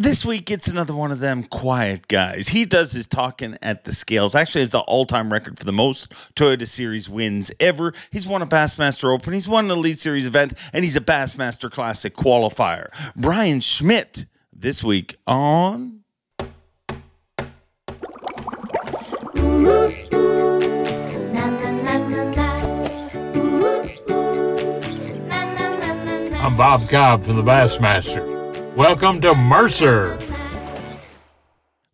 This week, it's another one of them quiet guys. He does his talking at the scales. Actually, has the all-time record for the most Toyota Series wins ever. He's won a Bassmaster Open. He's won an Elite Series event, and he's a Bassmaster Classic qualifier. Brian Schmidt this week on. I'm Bob Cobb from the Bassmaster. Welcome to Mercer.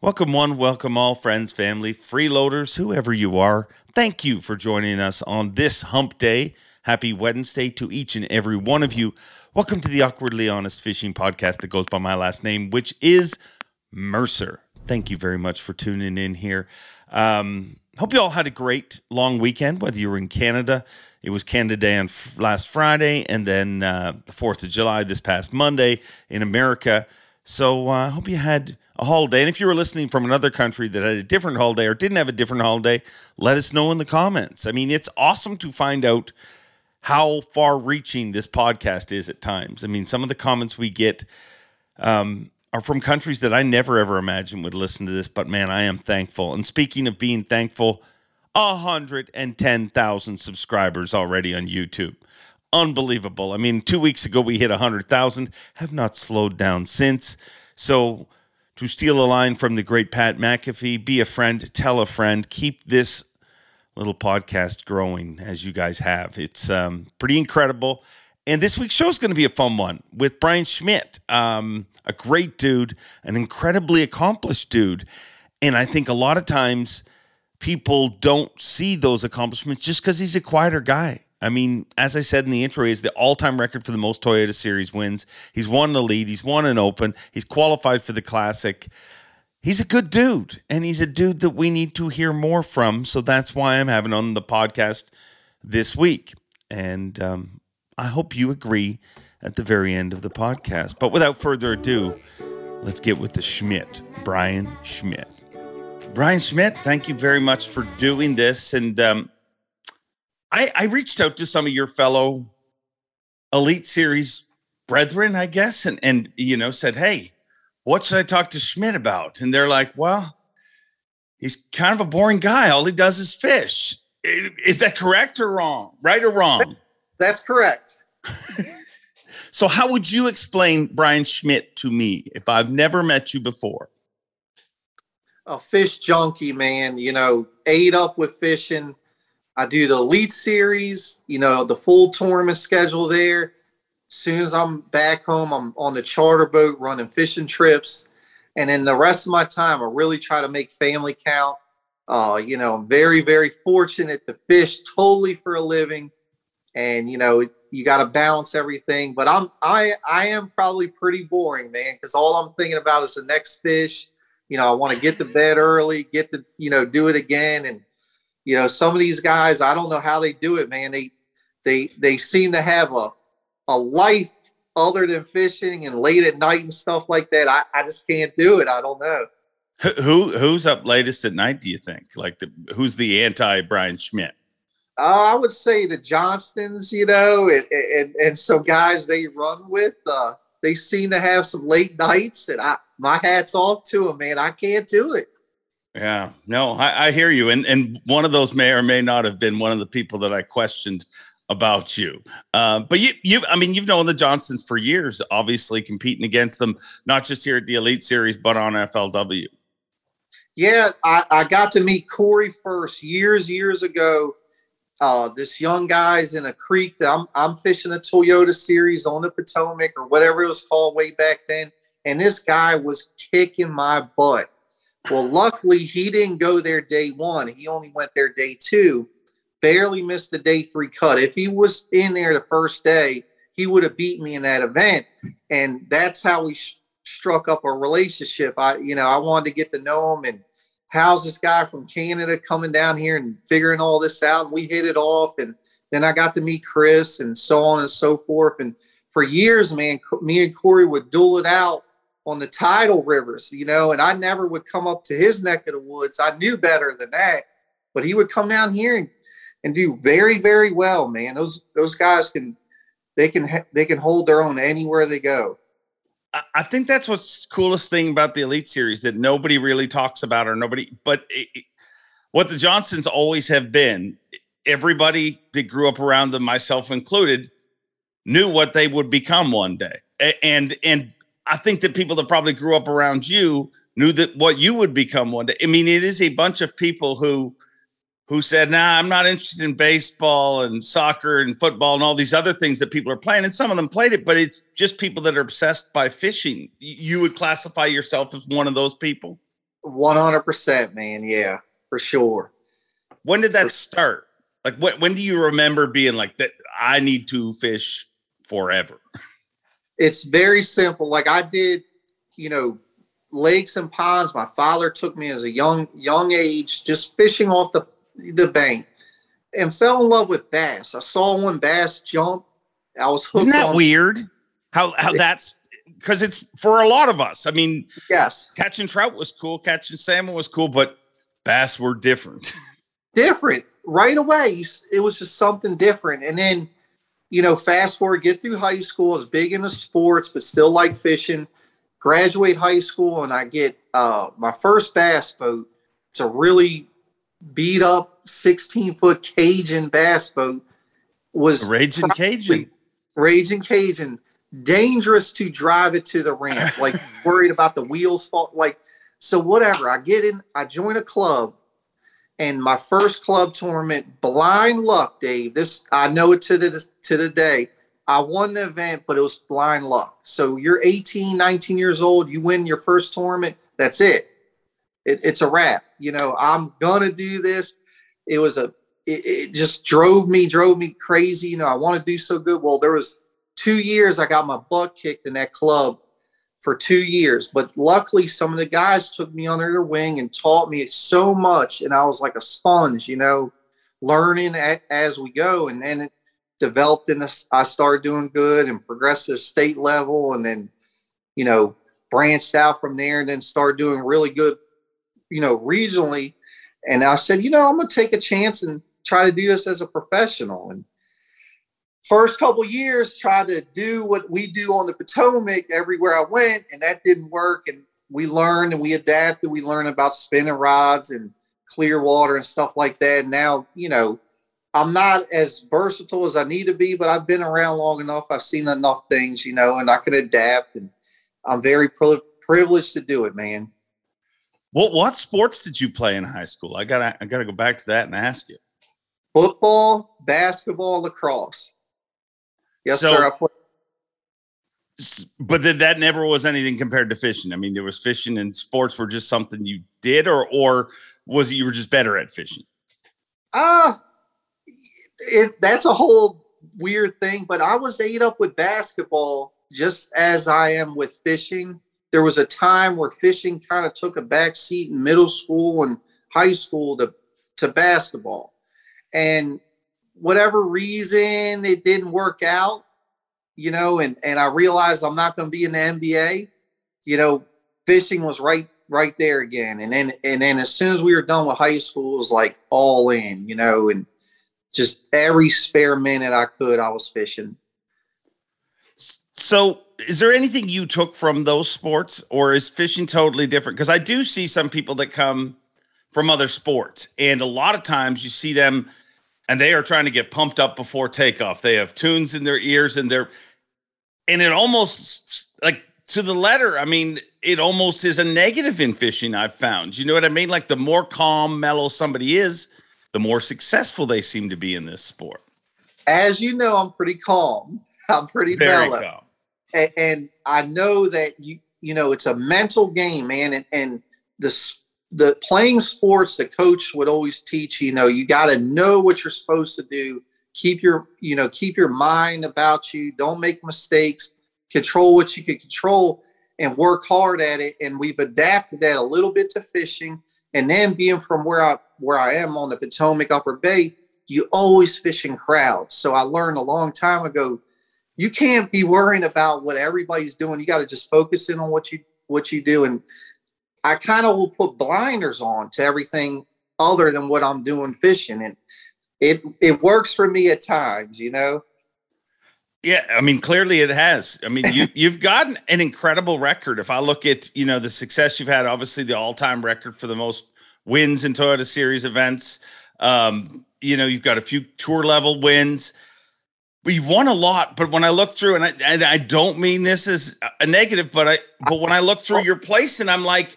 Welcome, one, welcome all, friends, family, freeloaders, whoever you are. Thank you for joining us on this hump day. Happy Wednesday to each and every one of you. Welcome to the Awkwardly Honest Fishing Podcast that goes by my last name, which is Mercer. Thank you very much for tuning in here. Um, hope you all had a great long weekend, whether you were in Canada. It was Canada Day on f- last Friday, and then uh, the 4th of July this past Monday in America. So I uh, hope you had a holiday. And if you were listening from another country that had a different holiday or didn't have a different holiday, let us know in the comments. I mean, it's awesome to find out how far reaching this podcast is at times. I mean, some of the comments we get um, are from countries that I never ever imagined would listen to this, but man, I am thankful. And speaking of being thankful, 110,000 subscribers already on YouTube. Unbelievable. I mean, two weeks ago we hit 100,000, have not slowed down since. So, to steal a line from the great Pat McAfee, be a friend, tell a friend, keep this little podcast growing as you guys have. It's um, pretty incredible. And this week's show is going to be a fun one with Brian Schmidt, um, a great dude, an incredibly accomplished dude. And I think a lot of times, people don't see those accomplishments just because he's a quieter guy. I mean, as I said in the intro, he's the all-time record for the most Toyota Series wins. He's won the Elite. He's won an Open. He's qualified for the Classic. He's a good dude, and he's a dude that we need to hear more from. So that's why I'm having on the podcast this week, and um, I hope you agree at the very end of the podcast. But without further ado, let's get with the Schmidt, Brian Schmidt. Brian Schmidt, thank you very much for doing this. And um, I, I reached out to some of your fellow Elite Series brethren, I guess, and and you know said, "Hey, what should I talk to Schmidt about?" And they're like, "Well, he's kind of a boring guy. All he does is fish. Is that correct or wrong? Right or wrong?" That's correct. so, how would you explain Brian Schmidt to me if I've never met you before? A fish junkie, man. You know, ate up with fishing. I do the elite series, you know, the full tournament schedule there. As soon as I'm back home, I'm on the charter boat running fishing trips. And then the rest of my time, I really try to make family count. Uh, you know, I'm very, very fortunate to fish totally for a living. And, you know, you got to balance everything. But I'm, I, I am probably pretty boring, man, because all I'm thinking about is the next fish you know, I want to get to bed early, get to, you know, do it again. And, you know, some of these guys, I don't know how they do it, man. They, they, they seem to have a, a life other than fishing and late at night and stuff like that. I, I just can't do it. I don't know. Who, who's up latest at night? Do you think like the, who's the anti Brian Schmidt? Uh, I would say the Johnstons, you know, and, and, and some guys they run with, uh, they seem to have some late nights and I, my hat's off to them, man. I can't do it. Yeah, no, I, I, hear you. And and one of those may or may not have been one of the people that I questioned about you. Uh, but you, you, I mean, you've known the Johnstons for years, obviously competing against them, not just here at the Elite Series, but on FLW. Yeah, I, I got to meet Cory first years, years ago. Uh, this young guy's in a creek that I'm, I'm fishing a Toyota Series on the Potomac or whatever it was called way back then and this guy was kicking my butt. Well, luckily he didn't go there day one. He only went there day two. Barely missed the day three cut. If he was in there the first day, he would have beat me in that event. And that's how we sh- struck up a relationship. I, you know, I wanted to get to know him and how's this guy from Canada coming down here and figuring all this out. And we hit it off. And then I got to meet Chris and so on and so forth. And for years, man, me and Cory would duel it out on the tidal rivers, you know, and I never would come up to his neck of the woods. I knew better than that, but he would come down here and, and do very, very well, man. Those those guys can they can they can hold their own anywhere they go. I think that's what's coolest thing about the Elite Series that nobody really talks about or nobody, but it, it, what the Johnstons always have been, everybody that grew up around them, myself included, knew what they would become one day. And and I think that people that probably grew up around you knew that what you would become one day. I mean, it is a bunch of people who who said, "Nah, I'm not interested in baseball and soccer and football and all these other things that people are playing." And some of them played it, but it's just people that are obsessed by fishing. You would classify yourself as one of those people. One hundred percent, man. Yeah, for sure. When did that start? Like, when when do you remember being like that? I need to fish forever. It's very simple. Like I did, you know, lakes and ponds. My father took me as a young young age, just fishing off the the bank, and fell in love with bass. I saw one bass jump. I was hooked. Isn't that on, weird? How how that's because it's for a lot of us. I mean, yes, catching trout was cool, catching salmon was cool, but bass were different. different right away. You, it was just something different, and then you know, fast forward, get through high school, is big into sports, but still like fishing. Graduate high school, and I get uh, my first bass boat. It's a really beat up 16 foot Cajun bass boat. Was Raging Cajun. Raging Cajun. Dangerous to drive it to the ramp. Like worried about the wheels fall. Like so, whatever. I get in. I join a club and my first club tournament, blind luck, Dave. This I know it to the to the day. I won the event, but it was blind luck. So you're 18, 19 years old, you win your first tournament, that's it. It it's a wrap. You know, I'm gonna do this. It was a it, it just drove me, drove me crazy. You know, I want to do so good. Well, there was two years I got my butt kicked in that club for two years. But luckily, some of the guys took me under their wing and taught me so much. And I was like a sponge, you know, learning a, as we go. And then it developed this. I started doing good and progressed to state level and then, you know, branched out from there and then started doing really good, you know, regionally. And I said, you know, I'm going to take a chance and try to do this as a professional. And first couple years tried to do what we do on the Potomac everywhere I went, and that didn't work. And we learned and we adapted. We learned about spinning rods and clear water and stuff like that. Now, you know, I'm not as versatile as I need to be, but I've been around long enough. I've seen enough things, you know, and I can adapt. And I'm very pri- privileged to do it, man. What what sports did you play in high school? I gotta I gotta go back to that and ask you. Football, basketball, lacrosse. Yes, so, sir. I put- but then that never was anything compared to fishing. I mean, there was fishing and sports were just something you did, or or was it you were just better at fishing? Ah, uh, that's a whole weird thing. But I was ate up with basketball just as I am with fishing. There was a time where fishing kind of took a back seat in middle school and high school to to basketball, and whatever reason it didn't work out, you know, and and I realized I'm not going to be in the NBA, you know, fishing was right right there again. And then and then as soon as we were done with high school, it was like all in, you know, and just every spare minute I could, I was fishing. So, is there anything you took from those sports, or is fishing totally different? Because I do see some people that come from other sports, and a lot of times you see them and they are trying to get pumped up before takeoff. They have tunes in their ears and they're and it almost like to the letter. I mean, it almost is a negative in fishing. I've found. You know what I mean? Like the more calm, mellow somebody is, the more successful they seem to be in this sport. As you know, I'm pretty calm. I'm pretty Very mellow, calm. And, and I know that you you know it's a mental game, man. And, and the the playing sports the coach would always teach you know you got to know what you're supposed to do. Keep your you know keep your mind about you. Don't make mistakes. Control what you can control and work hard at it. And we've adapted that a little bit to fishing. And then being from where i where i am on the potomac upper bay you always fish in crowds. So i learned a long time ago you can't be worrying about what everybody's doing you got to just focus in on what you what you do and I kind of will put blinders on to everything other than what I'm doing fishing. And it it works for me at times, you know. Yeah, I mean, clearly it has. I mean, you you've gotten an incredible record. If I look at you know the success you've had, obviously the all time record for the most wins in Toyota Series events. Um, you know, you've got a few tour level wins, you've won a lot. But when I look through, and I and I don't mean this as a negative, but I but when I look through your place, and I'm like,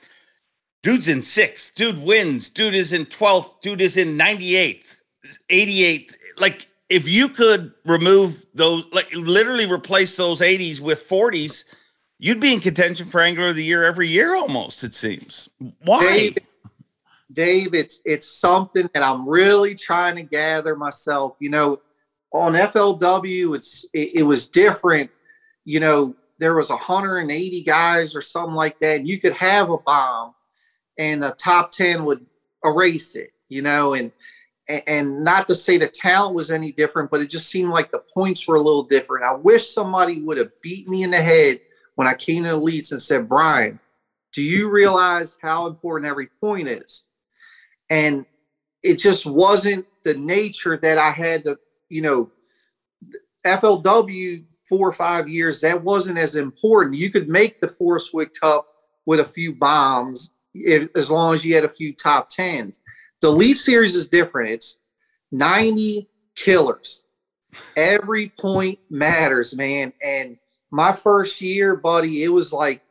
dude's in sixth, dude wins, dude is in twelfth, dude is in ninety eighth, eighty eighth, like if you could remove those, like literally replace those 80s with 40s, you'd be in contention for Angler of the Year every year almost, it seems. Why? Dave, Dave, it's it's something that I'm really trying to gather myself. You know, on FLW, it's it, it was different. You know, there was 180 guys or something like that, and you could have a bomb, and the top 10 would erase it. You know, and and not to say the talent was any different, but it just seemed like the points were a little different. I wish somebody would have beat me in the head when I came to elites and said, Brian, do you realize how important every point is? And it just wasn't the nature that I had to, you know, FLW four or five years, that wasn't as important. You could make the Forrest Wood Cup with a few bombs if, as long as you had a few top tens the Elite Series is different. It's 90 killers. Every point matters, man. And my first year, buddy, it was like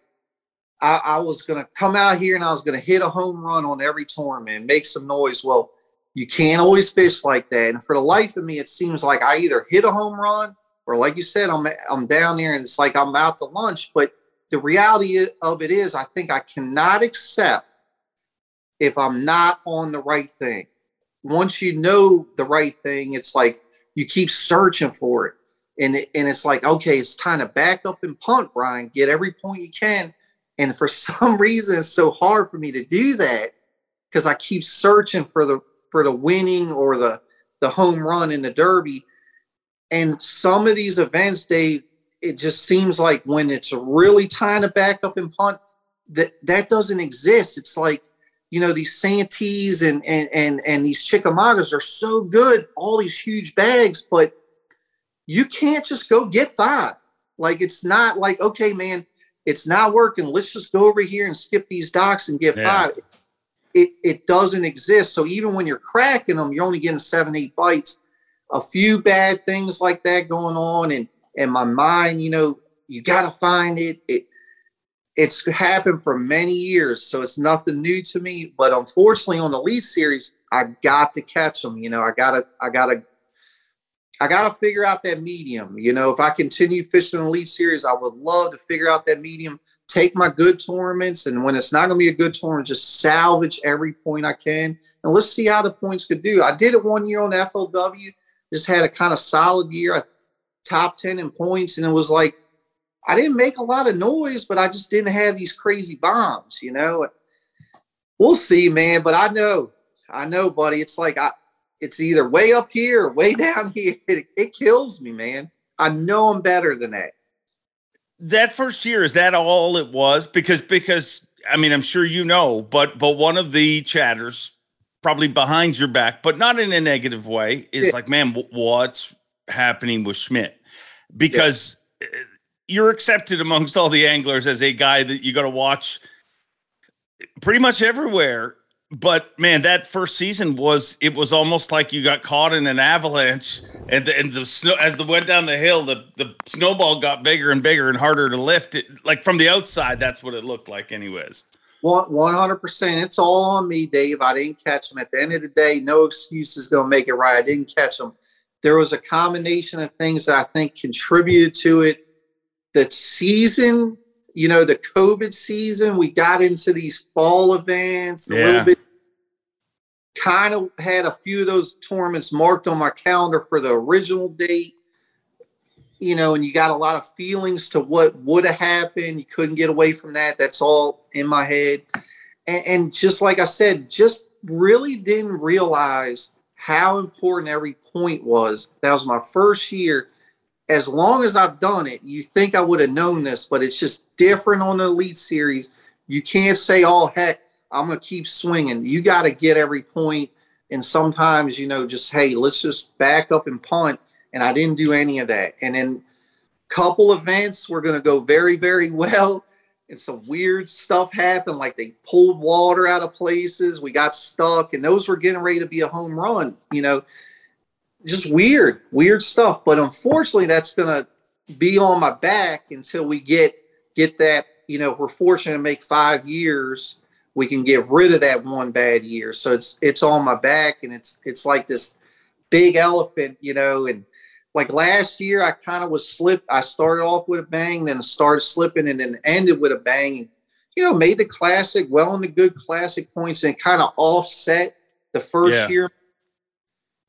I, I was going to come out here and I was going to hit a home run on every tournament, make some noise. Well, you can't always fish like that. And for the life of me, it seems like I either hit a home run or, like you said, I'm I'm down there and it's like I'm out to lunch. But the reality of it is, I think I cannot accept if I'm not on the right thing. Once you know the right thing, it's like you keep searching for it. And, it, and it's like, okay, it's time to back up and punt, Brian, get every point you can. And for some reason, it's so hard for me to do that because I keep searching for the for the winning or the the home run in the derby. And some of these events, Dave, it just seems like when it's really time to back up and punt, that that doesn't exist. It's like you know these Santees and and and and these Chickamaugas are so good, all these huge bags, but you can't just go get five. Like it's not like okay, man, it's not working. Let's just go over here and skip these docks and get yeah. five. It it doesn't exist. So even when you're cracking them, you're only getting seven, eight bites. A few bad things like that going on, and and my mind, you know, you got to find it. It it's happened for many years, so it's nothing new to me. But unfortunately, on the Elite Series, I got to catch them. You know, I gotta, I gotta, I gotta figure out that medium. You know, if I continue fishing the Elite Series, I would love to figure out that medium. Take my good tournaments, and when it's not going to be a good tournament, just salvage every point I can, and let's see how the points could do. I did it one year on FLW. Just had a kind of solid year, I top ten in points, and it was like I didn't make a lot of noise, but I just didn't have these crazy bombs, you know. We'll see, man. But I know, I know, buddy. It's like I, it's either way up here or way down here. It, it kills me, man. I know I'm better than that. That first year is that all it was? Because because I mean I'm sure you know, but but one of the chatters probably behind your back, but not in a negative way, is yeah. like, man, what's happening with Schmidt? Because. Yeah you're accepted amongst all the anglers as a guy that you got to watch pretty much everywhere. But man, that first season was it was almost like you got caught in an avalanche, and the, and the snow as the went down the hill, the the snowball got bigger and bigger and harder to lift. It like from the outside, that's what it looked like, anyways. One hundred percent. It's all on me, Dave. I didn't catch them. At the end of the day, no excuse is going to make it right. I didn't catch them. There was a combination of things that I think contributed to it the season, you know, the COVID season, we got into these fall events a yeah. little bit. Kind of had a few of those tournaments marked on my calendar for the original date, you know, and you got a lot of feelings to what would have happened. You couldn't get away from that. That's all in my head. And, and just like I said, just really didn't realize how important every point was. That was my first year as long as I've done it, you think I would have known this, but it's just different on the Elite Series. You can't say, "Oh heck, I'm gonna keep swinging." You got to get every point, and sometimes you know, just hey, let's just back up and punt. And I didn't do any of that. And then couple events were going to go very, very well. And some weird stuff happened, like they pulled water out of places. We got stuck, and those were getting ready to be a home run. You know, just weird, weird stuff. But unfortunately, that's going to be on my back until we get get that. You know, we're fortunate to make five years. We can get rid of that one bad year. So it's it's on my back, and it's it's like this big elephant, you know, and like last year, I kind of was slipped. I started off with a bang, then started slipping, and then ended with a bang. You know, made the classic, well in the good classic points, and kind of offset the first yeah. year.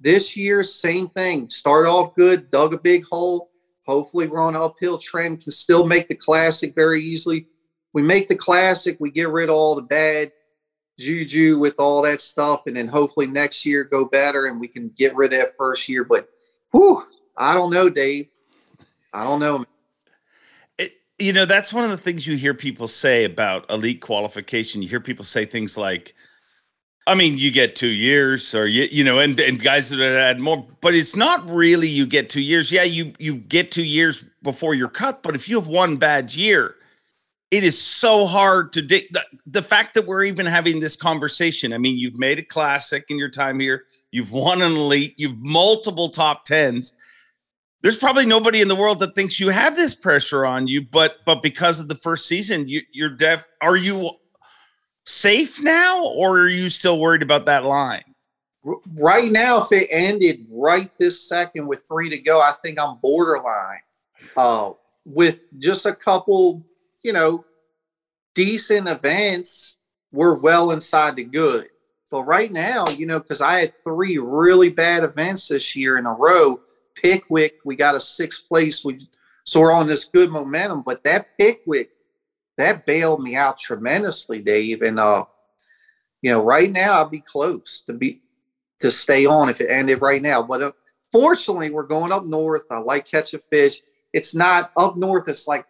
This year, same thing. Started off good, dug a big hole. Hopefully, we're on an uphill trend. Can still make the classic very easily. We make the classic, we get rid of all the bad juju with all that stuff, and then hopefully next year go better, and we can get rid of that first year. But whew, I don't know, Dave. I don't know. You know, that's one of the things you hear people say about elite qualification. You hear people say things like, I mean, you get two years, or you, you know, and, and guys that had more, but it's not really you get two years. Yeah, you you get two years before you're cut, but if you have one bad year, it is so hard to dig. The, the fact that we're even having this conversation. I mean, you've made a classic in your time here. You've won an elite. You've multiple top tens there's probably nobody in the world that thinks you have this pressure on you, but but because of the first season, you, you're deaf. Are you safe now, or are you still worried about that line? Right now, if it ended right this second with three to go, I think I'm borderline. Uh, with just a couple, you know, decent events, we're well inside the good. But right now, you know, because I had three really bad events this year in a row Pickwick, we got a sixth place. We so we're on this good momentum. But that Pickwick, that bailed me out tremendously, Dave. And uh, you know, right now I'd be close to be to stay on if it ended right now. But uh, fortunately, we're going up north. I like catching fish. It's not up north. It's like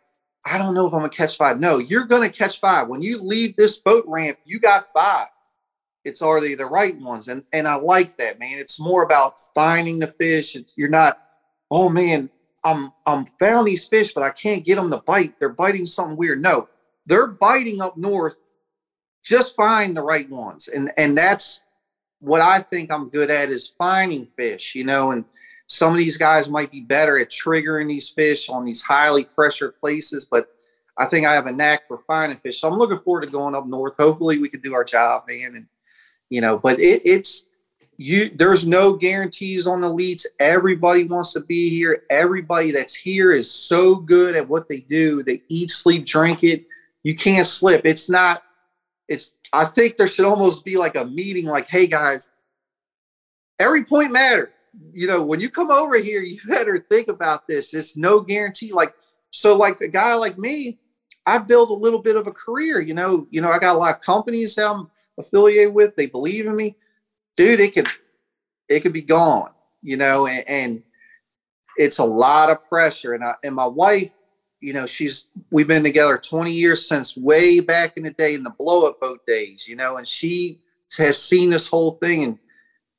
I don't know if I'm gonna catch five. No, you're gonna catch five. When you leave this boat ramp, you got five. It's already the right ones? And and I like that, man. It's more about finding the fish. It's, you're not, oh man, I'm I'm found these fish, but I can't get them to bite. They're biting something weird. No, they're biting up north. Just find the right ones. And and that's what I think I'm good at is finding fish, you know, and some of these guys might be better at triggering these fish on these highly pressured places, but I think I have a knack for finding fish. So I'm looking forward to going up north. Hopefully we can do our job, man, and you know, but it, it's you. There's no guarantees on the Elites. Everybody wants to be here. Everybody that's here is so good at what they do. They eat, sleep, drink it. You can't slip. It's not. It's. I think there should almost be like a meeting. Like, hey guys, every point matters. You know, when you come over here, you better think about this. It's no guarantee. Like, so like a guy like me, I built a little bit of a career. You know, you know, I got a lot of companies that I'm affiliated with, they believe in me, dude, it could it could be gone, you know, and, and it's a lot of pressure. And I and my wife, you know, she's we've been together 20 years since way back in the day in the blow up boat days, you know, and she has seen this whole thing. And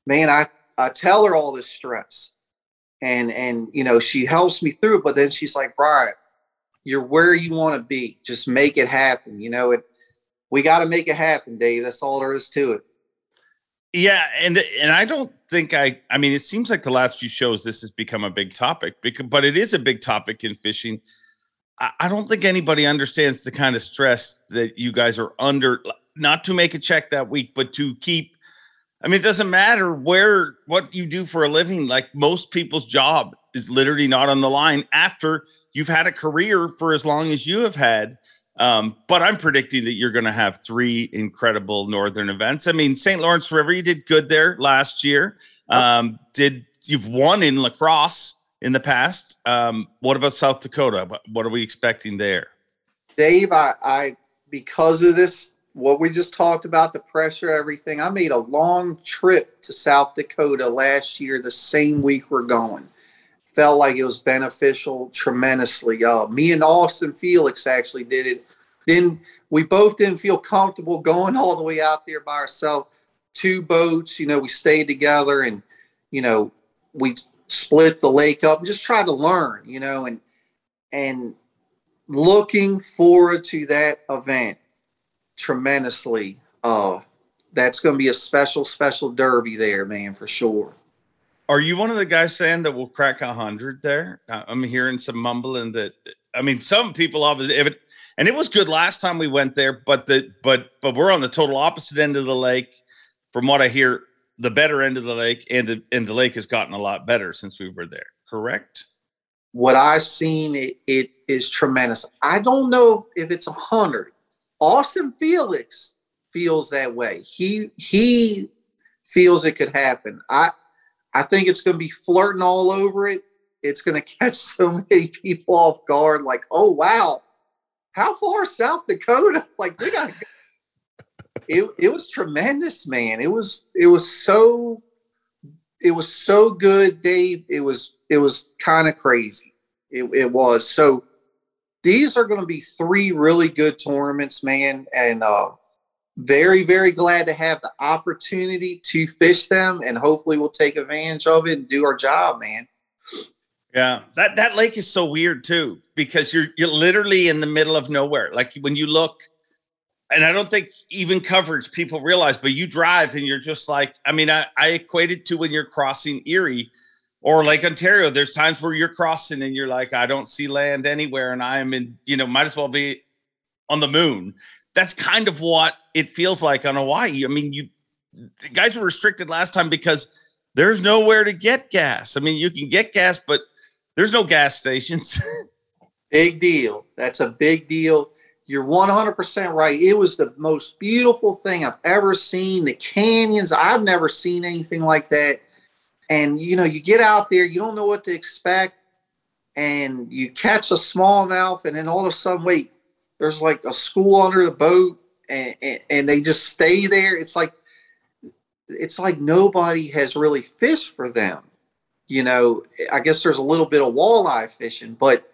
man, I I tell her all this stress. And and you know, she helps me through but then she's like, Brian, you're where you want to be. Just make it happen. You know, it we got to make it happen, Dave. That's all there is to it. Yeah, and and I don't think I. I mean, it seems like the last few shows this has become a big topic, because, but it is a big topic in fishing. I, I don't think anybody understands the kind of stress that you guys are under. Not to make a check that week, but to keep. I mean, it doesn't matter where what you do for a living. Like most people's job is literally not on the line after you've had a career for as long as you have had um, but I'm predicting that you're going to have three incredible northern events. I mean, St. Lawrence River, you did good there last year. Um, did you've won in La Crosse in the past? Um, what about South Dakota? What are we expecting there? Dave, I, I because of this, what we just talked about, the pressure, everything. I made a long trip to South Dakota last year, the same week we're going felt like it was beneficial tremendously. Uh, me and Austin Felix actually did it then we both didn't feel comfortable going all the way out there by ourselves. Two boats, you know, we stayed together and, you know, we split the lake up and just tried to learn, you know, and and looking forward to that event tremendously. Uh, that's going to be a special, special derby there, man, for sure. Are you one of the guys saying that we'll crack a hundred there? I'm hearing some mumbling that. I mean, some people obviously, if it, and it was good last time we went there, but the but but we're on the total opposite end of the lake. From what I hear, the better end of the lake, and the, and the lake has gotten a lot better since we were there. Correct. What I've seen, it, it is tremendous. I don't know if it's a hundred. Austin Felix feels that way. He he feels it could happen. I I think it's going to be flirting all over it. It's going to catch so many people off guard. Like, oh wow, how far South Dakota? Like we got. it it was tremendous, man. It was it was so it was so good, Dave. It was it was kind of crazy. It, it was so. These are going to be three really good tournaments, man, and uh, very, very glad to have the opportunity to fish them, and hopefully we'll take advantage of it and do our job, man. Yeah, that that lake is so weird too because you're you're literally in the middle of nowhere. Like when you look, and I don't think even coverage people realize, but you drive and you're just like, I mean, I, I equate it to when you're crossing Erie or Lake Ontario. There's times where you're crossing and you're like, I don't see land anywhere, and I am in, you know, might as well be on the moon that's kind of what it feels like on Oahe. I mean, you guys were restricted last time because there's nowhere to get gas. I mean, you can get gas, but there's no gas stations. big deal. That's a big deal. You're 100% right. It was the most beautiful thing I've ever seen. The canyons, I've never seen anything like that. And you know, you get out there, you don't know what to expect, and you catch a smallmouth, and then all of a sudden, wait, there's like a school under the boat and, and, and they just stay there. It's like it's like nobody has really fished for them. You know, I guess there's a little bit of walleye fishing, but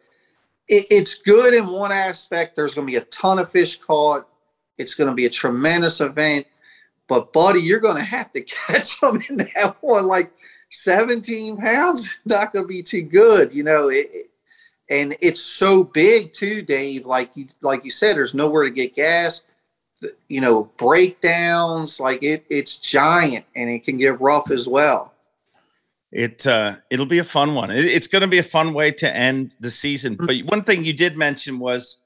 it, it's good in one aspect. There's going to be a ton of fish caught. It's going to be a tremendous event. But, buddy, you're going to have to catch them in that one. Like 17 pounds is not going to be too good. You know, it, and it's so big too, Dave. Like you, like you said, there's nowhere to get gas. You know, breakdowns. Like it, it's giant, and it can get rough as well. It uh, it'll be a fun one. It, it's going to be a fun way to end the season. Mm-hmm. But one thing you did mention was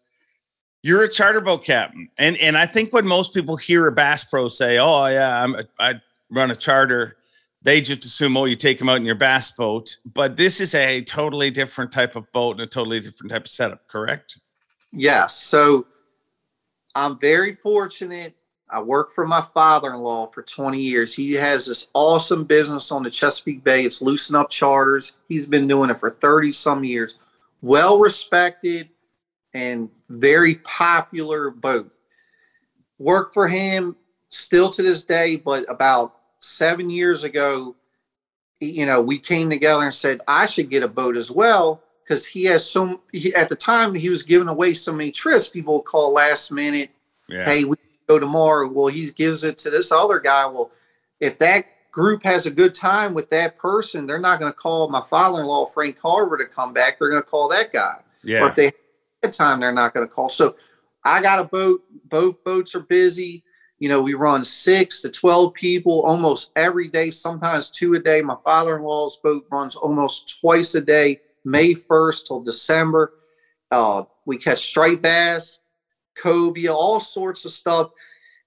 you're a charter boat captain, and and I think when most people hear a Bass Pro say, "Oh yeah, I'm a, I run a charter," they just assume, oh, you take them out in your bass boat. But this is a totally different type of boat and a totally different type of setup, correct? Yes. So I'm very fortunate. I worked for my father in law for 20 years. He has this awesome business on the Chesapeake Bay. It's Loosen Up Charters. He's been doing it for 30 some years. Well respected and very popular boat. Work for him still to this day, but about seven years ago, you know, we came together and said, I should get a boat as well. Because he has so, he, at the time, he was giving away so many trips. People call last minute, yeah. hey, we go tomorrow. Well, he gives it to this other guy. Well, if that group has a good time with that person, they're not going to call my father in law, Frank Carver, to come back. They're going to call that guy. Yeah. Or if they have time, they're not going to call. So I got a boat. Both boats are busy. You know, we run six to 12 people almost every day, sometimes two a day. My father in law's boat runs almost twice a day, May 1st till December. Uh, we catch striped bass, cobia, all sorts of stuff.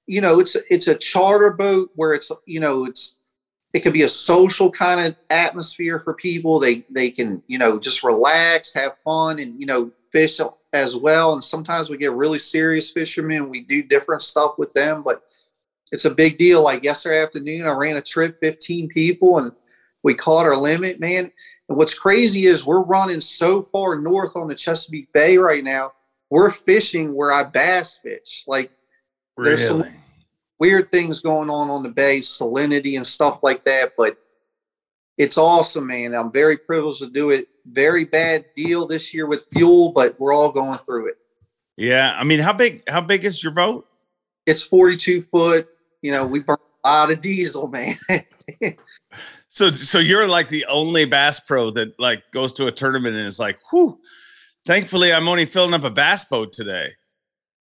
You know, it's it's a charter boat where it's you know it's it could be a social kind of atmosphere for people. They they can you know just relax, have fun, and you know fish as well. And sometimes we get really serious fishermen. We do different stuff with them, but it's a big deal. Like yesterday afternoon, I ran a trip, 15 people, and we caught our limit, man. And what's crazy is we're running so far north on the Chesapeake Bay right now. We're fishing where I bass fish. Like really? there's some weird things going on on the bay, salinity and stuff like that. But it's awesome, man. I'm very privileged to do it very bad deal this year with fuel, but we're all going through it. Yeah, I mean, how big? How big is your boat? It's 42 foot. You know, we burn a lot of diesel, man. so, so you're like the only Bass Pro that like goes to a tournament and is like, "Whew, Thankfully, I'm only filling up a bass boat today.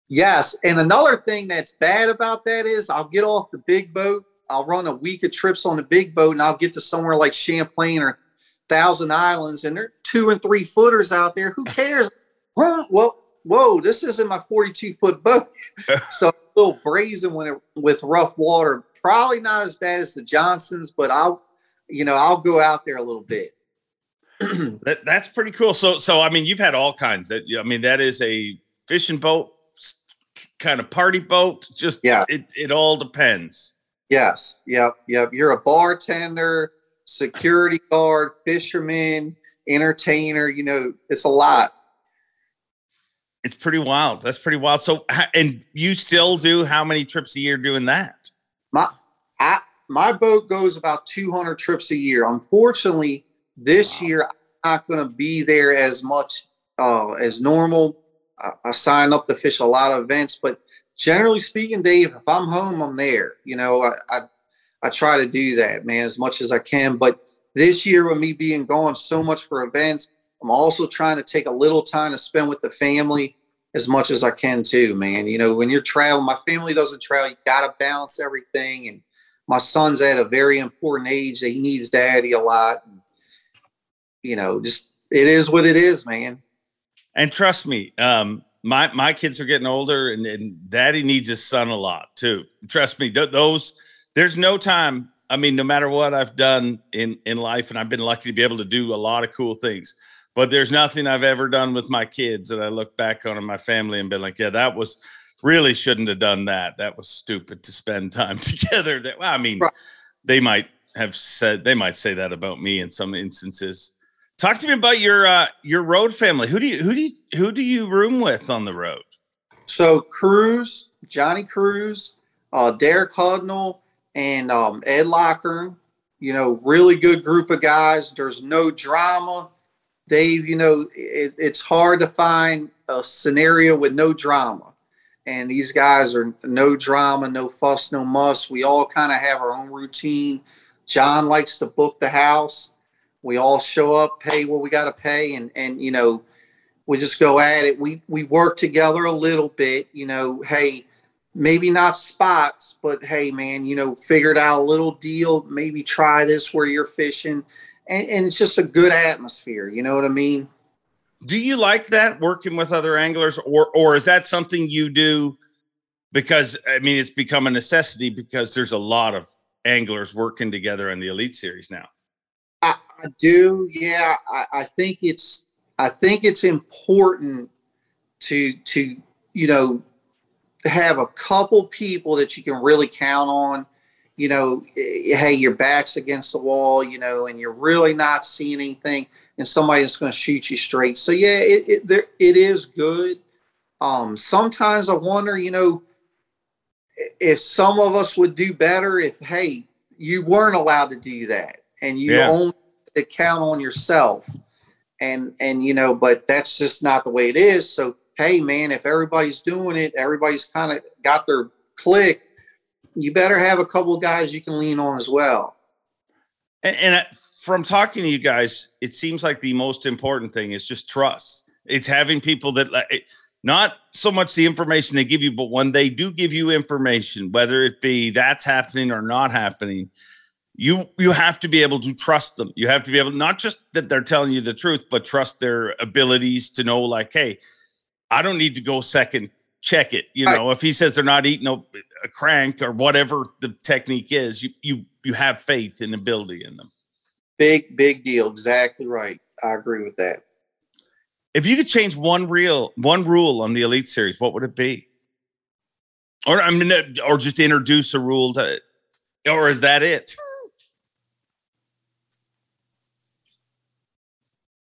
Yes, and another thing that's bad about that is I'll get off the big boat. I'll run a week of trips on the big boat, and I'll get to somewhere like Champlain or Thousand Islands, and there are two and three footers out there. Who cares? well, whoa, this isn't my 42 foot boat. so little brazen when it, with rough water. Probably not as bad as the Johnstons, but I'll, you know, I'll go out there a little bit. that, that's pretty cool. So, so I mean, you've had all kinds. That I mean, that is a fishing boat, kind of party boat. Just yeah, it it all depends. Yes. Yep. Yep. You're a bartender, security guard, fisherman, entertainer. You know, it's a lot. It's pretty wild. That's pretty wild. So, and you still do how many trips a year doing that? My, I, my boat goes about 200 trips a year. Unfortunately, this wow. year I'm not going to be there as much uh, as normal. I, I sign up to fish a lot of events, but generally speaking, Dave, if I'm home, I'm there. You know, I, I, I try to do that, man, as much as I can. But this year, with me being gone so much for events, I'm also trying to take a little time to spend with the family as much as I can too, man. You know, when you're traveling, my family doesn't travel. You got to balance everything. And my son's at a very important age that he needs daddy a lot. And, you know, just it is what it is, man. And trust me, um, my my kids are getting older, and, and daddy needs his son a lot too. Trust me, th- those there's no time. I mean, no matter what I've done in in life, and I've been lucky to be able to do a lot of cool things. But there's nothing I've ever done with my kids that I look back on in my family and been like, yeah, that was really shouldn't have done that. That was stupid to spend time together. That, well, I mean, right. they might have said they might say that about me in some instances. Talk to me about your uh, your road family. Who do you who do you who do you room with on the road? So Crews, Johnny Crews, uh, Derek Hudnall, and um, Ed Loughran. You know, really good group of guys. There's no drama. Dave, you know, it, it's hard to find a scenario with no drama. And these guys are no drama, no fuss, no muss. We all kind of have our own routine. John likes to book the house we all show up, pay what we got to pay, and and you know, we just go at it. We we work together a little bit. You know, hey, maybe not spots, but hey, man, you know, figured out a little deal. Maybe try this where you're fishing, and, and it's just a good atmosphere. You know what I mean? Do you like that working with other anglers, or or is that something you do? Because I mean, it's become a necessity because there's a lot of anglers working together in the Elite Series now. I do. Yeah, I, I think it's I think it's important to to you know have a couple people that you can really count on. You know, eh, hey, your back's against the wall. You know, and you're really not seeing anything, and somebody's going to shoot you straight. So yeah, it it, there, it is good. Um, sometimes I wonder, you know, if some of us would do better if hey, you weren't allowed to do that, and you yeah. only to count on yourself. And and you know, but that's just not the way it is. So hey man, if everybody's doing it, everybody's kind of got their click, you better have a couple of guys you can lean on as well. And, and from talking to you guys, it seems like the most important thing is just trust. It's having people that not so much the information they give you, but when they do give you information, whether it be that's happening or not happening, you you have to be able to trust them you have to be able not just that they're telling you the truth but trust their abilities to know like hey i don't need to go second check it you know I, if he says they're not eating a, crank or whatever the technique is you you you have faith and ability in them. Big big deal. Exactly right. I agree with that. If you could change one real one rule on the elite series what would it be? Or i mean uh, or just introduce a rule to or is that it?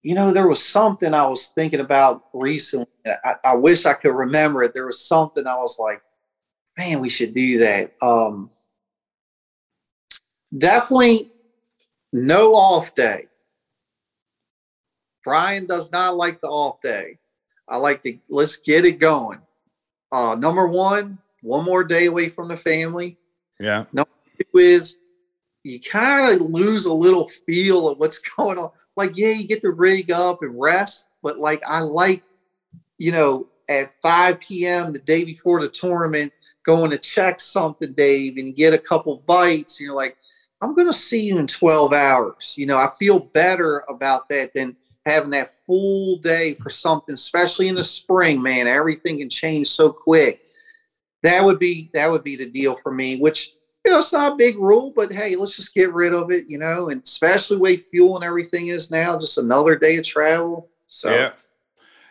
You know, there was something I was thinking about recently. I, I, wish I could remember it. There was something I was like, man, we should do that. Um, definitely no off day. Brian does not like the off day. I like to let's get it going. Uh, number one, one more day away from the family. Yeah. Number two is you kind of lose a little feel of what's going on like, yeah, you get to rig up and rest, but like I like, you know, at 5 p.m. the day before the tournament, going to check something, Dave, and get a couple bites. And you're like, I'm going to see you in 12 hours. You know, I feel better about that than having that full day for something, especially in the spring, man. Everything can change so quick. That would be that would be the deal for me, which you know, it's not a big rule, but hey, let's just get rid of it, you know, and especially way fuel and everything is now, just another day of travel. So yeah.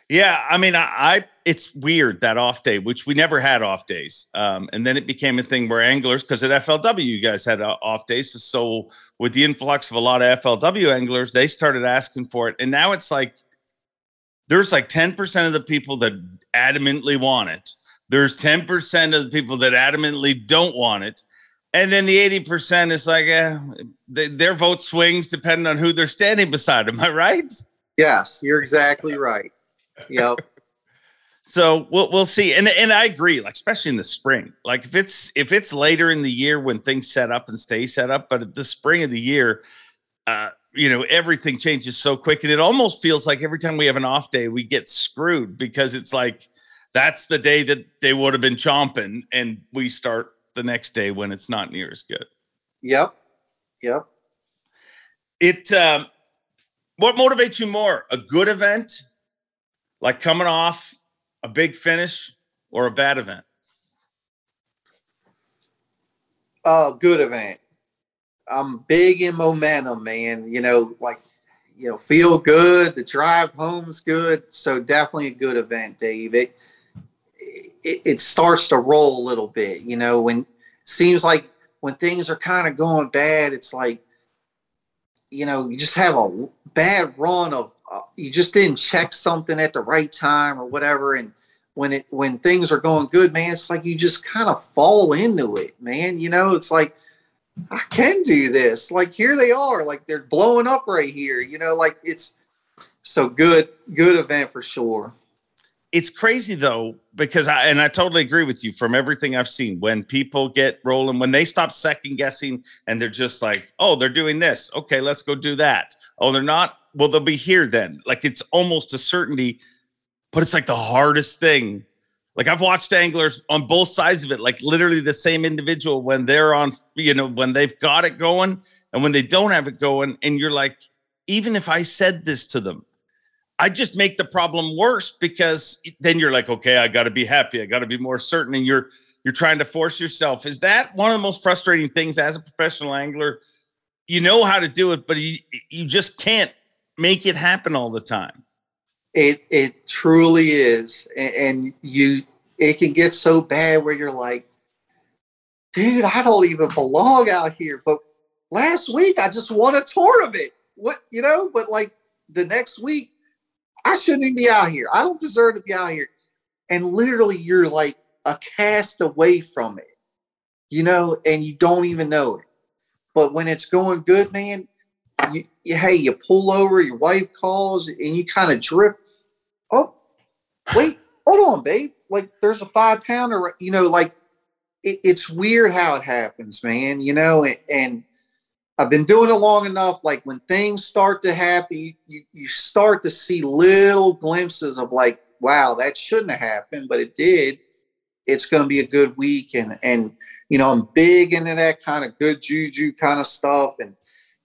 Yeah, I mean, I, I, it's weird that off day, which we never had off days, um, and then it became a thing where anglers, because at FLW you guys had uh, off days, so with the influx of a lot of FLW anglers, they started asking for it, and now it's like there's like ten percent of the people that adamantly want it. There's ten percent of the people that adamantly don't want it, and then the eighty percent is like, eh, they, their vote swings depending on who they're standing beside. Am I right? Yes, you're exactly right. Yep. so we'll we'll see, and and I agree, like especially in the spring, like if it's if it's later in the year when things set up and stay set up, but at the spring of the year, uh, you know, everything changes so quick, and it almost feels like every time we have an off day, we get screwed because it's like that's the day that they would have been chomping, and we start the next day when it's not near as good. Yep. Yep. It. Um, what motivates you more, a good event like coming off a big finish or a bad event? Uh, good event. I'm big in momentum, man. You know, like, you know, feel good. The drive home's good. So definitely a good event, Dave. It, it, it starts to roll a little bit, you know, when seems like when things are kind of going bad, it's like, you know, you just have a bad run of you just didn't check something at the right time or whatever. And when it when things are going good man it's like you just kind of fall into it man. You know it's like i can do this. Like here they are. Like they're blowing up right here. You know like it's so good good event for sure. It's crazy though because I and I totally agree with you from everything I've seen. When people get rolling, when they stop second guessing and they're just like, "Oh, they're doing this. Okay, let's go do that." Oh, they're not well, they'll be here then. Like it's almost a certainty, but it's like the hardest thing. Like I've watched anglers on both sides of it, like literally the same individual when they're on, you know, when they've got it going and when they don't have it going. And you're like, even if I said this to them, I just make the problem worse because then you're like, okay, I got to be happy. I got to be more certain. And you're, you're trying to force yourself. Is that one of the most frustrating things as a professional angler? You know how to do it, but you, you just can't make it happen all the time. It it truly is, and, and you it can get so bad where you're like, dude, I don't even belong out here. But last week I just won a tournament. What you know? But like the next week, I shouldn't even be out here. I don't deserve to be out here. And literally, you're like a cast away from it, you know, and you don't even know it. But when it's going good, man, you, you, hey, you pull over, your wife calls, and you kind of drip. Oh, wait, hold on, babe. Like there's a five pounder, you know, like it, it's weird how it happens, man, you know, and, and, I've been doing it long enough. Like when things start to happen, you, you, you start to see little glimpses of like, wow, that shouldn't have happened, but it did. It's going to be a good week. And, and, you know, I'm big into that kind of good juju kind of stuff. And,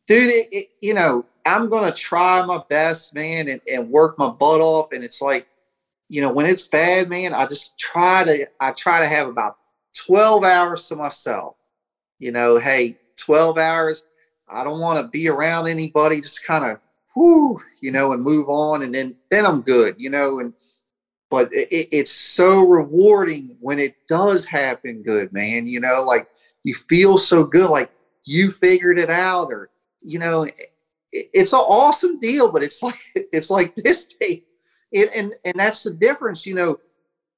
dude, it, it, you know, I'm going to try my best, man, and, and work my butt off. And it's like, you know, when it's bad, man, I just try to, I try to have about 12 hours to myself. You know, hey, 12 hours. I don't want to be around anybody. Just kind of, whoo, you know, and move on. And then, then I'm good, you know, and, but it, it's so rewarding when it does happen good, man. You know, like you feel so good, like you figured it out or, you know, it's an awesome deal, but it's like it's like this day, it, and and that's the difference. You know,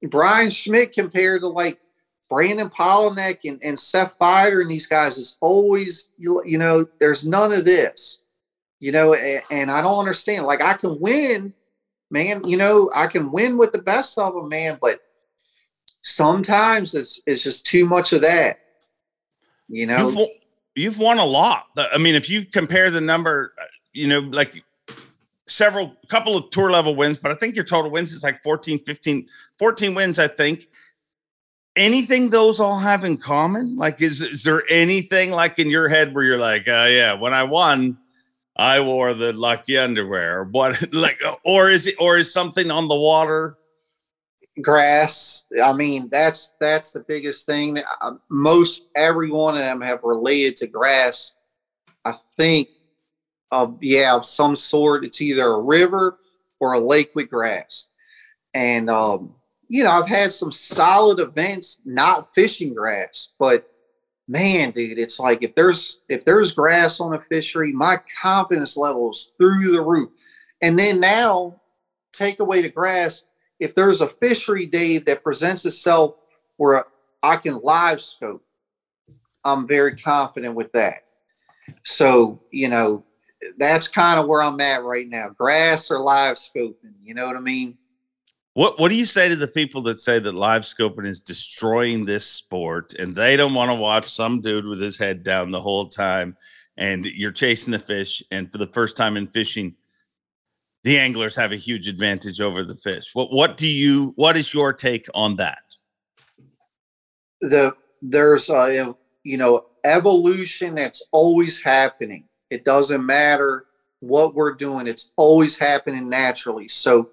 Bryan Schmitt compared to like Brandon Palaniuk and, and Seth Feider and these guys is always you, you know there's none of this, you know, and, and I don't understand. Like I can win, man. You know, I can win with the best of them, man, but sometimes it's it's just too much of that. You know, you've won a lot. I mean, if you compare the number, you know, like several couple of tour level wins, but I think your total wins is like 14, 15, 14 wins, I think. Anything those all have in common? Like, is is there anything like in your head where you're like, uh, yeah, when I won, I wore the lucky underwear, or what? Like, or is it, or is something on the water? Grass. I mean, that's that's the biggest thing. Uh, most every one of them have related to grass. I think of yeah of some sort. It's either a river or a lake with grass, and um, you know I've had some solid events not fishing grass, but man, dude, it's like if there's if there's grass on a fishery, my confidence level is through the roof. And then now, take away the grass. If there's a fishery, Dave, that presents itself where I can live scope, I'm very confident with that. So, you know, that's kind of where I'm at right now. Grass or live scoping, you know what I mean? What What do you say to the people that say that live scoping is destroying this sport, and they don't want to watch some dude with his head down the whole time, and you're chasing the fish, and for the first time in fishing, the anglers have a huge advantage over the fish. What What do you What is your take on that? The there's a you know evolution that's always happening it doesn't matter what we're doing, it's always happening naturally. So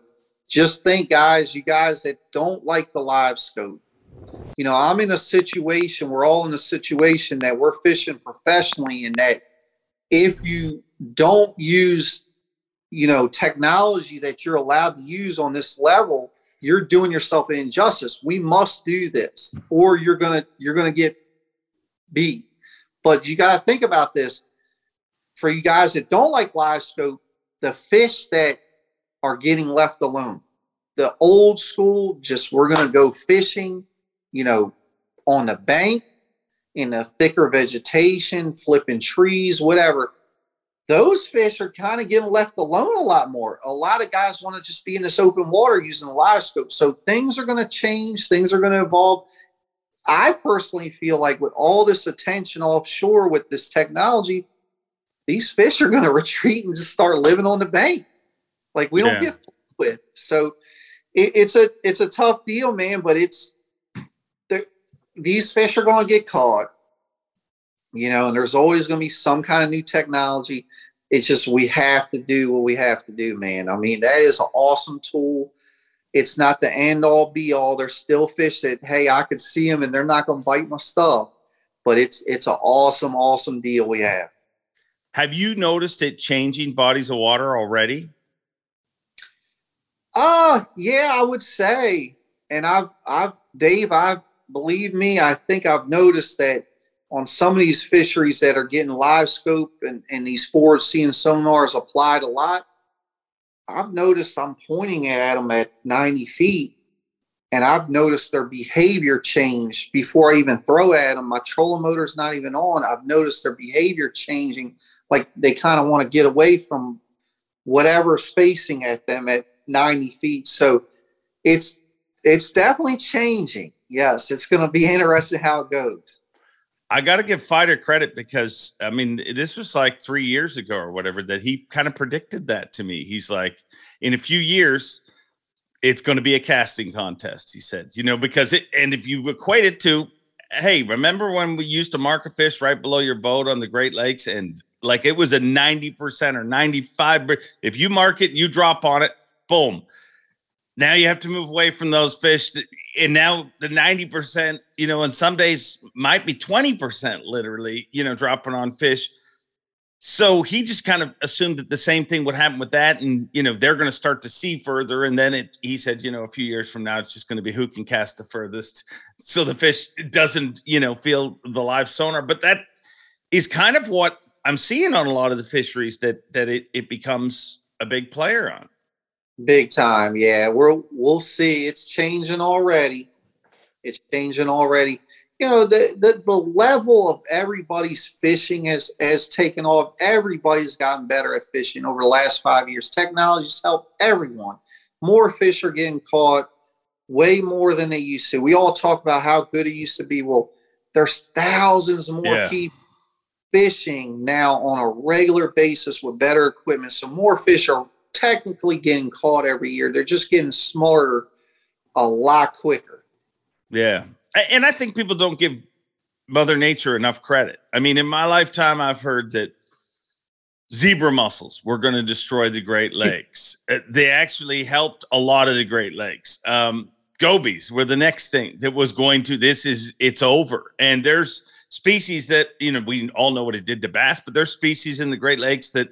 just think, guys, you guys that don't like the live scope, you know, I'm in a situation, we're all in a situation that we're fishing professionally, and that if you don't use, you know, technology that you're allowed to use on this level, you're doing yourself an injustice. We must do this, or you're gonna you're gonna get beat. But you got to think about this for you guys that don't like live scope, the fish that are getting left alone, the old school, just we're to go fishing, you know, on the bank in the thicker vegetation, flipping trees, whatever. Those fish are kind of getting left alone a lot more. A lot of guys want to just be in this open water using the live scope. So things are going to change, things are going to evolve. I personally feel like with all this attention offshore with this technology, these fish are going to retreat and just start living on the bank. Like we don't get with. So it, it's a it's a tough deal, man. But it's these fish are going to get caught. You know, and there's always going to be some kind of new technology. It's just we have to do what we have to do, man. I mean, that is an awesome tool. It's not the end all be all. There's still fish that hey, I can see them and they're not going to bite my stuff. But it's it's an awesome, awesome deal we have. Have you noticed it changing bodies of water already? Uh yeah, I would say. And I've I've Dave, I believe me, I think I've noticed that on some of these fisheries that are getting live scope and, and these forward seeing sonars applied a lot, I've noticed I'm pointing at them at 90 feet and I've noticed their behavior change before I even throw at them. My trolling motor's not even on. I've noticed their behavior changing like they kind of want to get away from whatever spacing at them at 90 feet. So it's it's definitely changing. Yes, it's going to be interesting how it goes. I got to give Feider credit because I mean this was like three years ago or whatever that he kind of predicted that to me. He's like, in a few years, it's going to be a casting contest. He said, you know, because it and if you equate it to, hey, remember when we used to mark a fish right below your boat on the Great Lakes and like it was a 90% or 95. If you mark it, you drop on it, boom. Now you have to move away from those fish. And now the 90%, you know, and some days might be 20% literally, you know, dropping on fish. So he just kind of assumed that the same thing would happen with that. And, you know, they're going to start to see further. And then it, he said, you know, a few years from now, it's just going to be who can cast the furthest. So the fish doesn't, you know, feel the live sonar. But that is kind of what I'm seeing on a lot of the fisheries that that it, it becomes a big player on. Big time, yeah. We'll we'll see. It's changing already. It's changing already. You know, the, the the level of everybody's fishing has has taken off. Everybody's gotten better at fishing over the last five years. Technology's helped everyone. More fish are getting caught way more than they used to. We all talk about how good it used to be. Well, there's thousands more yeah. people fishing now on a regular basis with better equipment. So more fish are technically getting caught every year. They're just getting smarter a lot quicker. Yeah. And I think people don't give Mother Nature enough credit. I mean, in my lifetime, I've heard that zebra mussels were going to destroy the Great Lakes. Uh, they actually helped a lot of the Great Lakes. Um, gobies were the next thing that was going to, this is, it's over. And there's species that, you know, we all know what it did to bass, but there's species in the Great Lakes that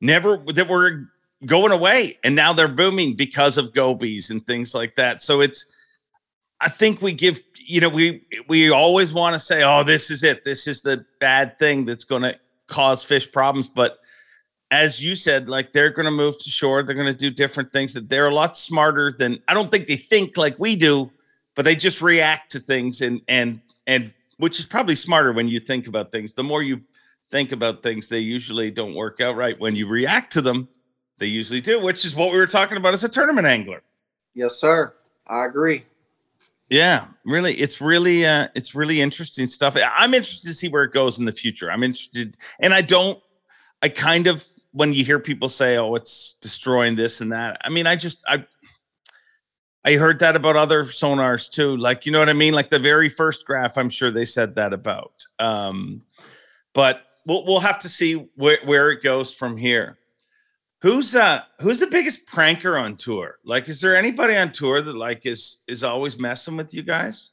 never, that were going away. And now they're booming because of gobies and things like that. So it's, I think we give you know we we always want to say oh this is it this is the bad thing that's going to cause fish problems but as you said like they're going to move to shore they're going to do different things that they're a lot smarter than i don't think they think like we do but they just react to things and and and which is probably smarter when you think about things the more you think about things they usually don't work out right when you react to them they usually do which is what we were talking about as a tournament angler yes sir i agree yeah, really, it's really, uh, it's really interesting stuff. I'm interested to see where it goes in the future. I'm interested, and I don't, I kind of when you hear people say, "Oh, it's destroying this and that." I mean, I just, I, I heard that about other sonars too. Like, you know what I mean? Like the very first graph, I'm sure they said that about. Um, but we'll we'll have to see where where it goes from here. Who's uh who's the biggest pranker on tour? Like, is there anybody on tour that like is is always messing with you guys?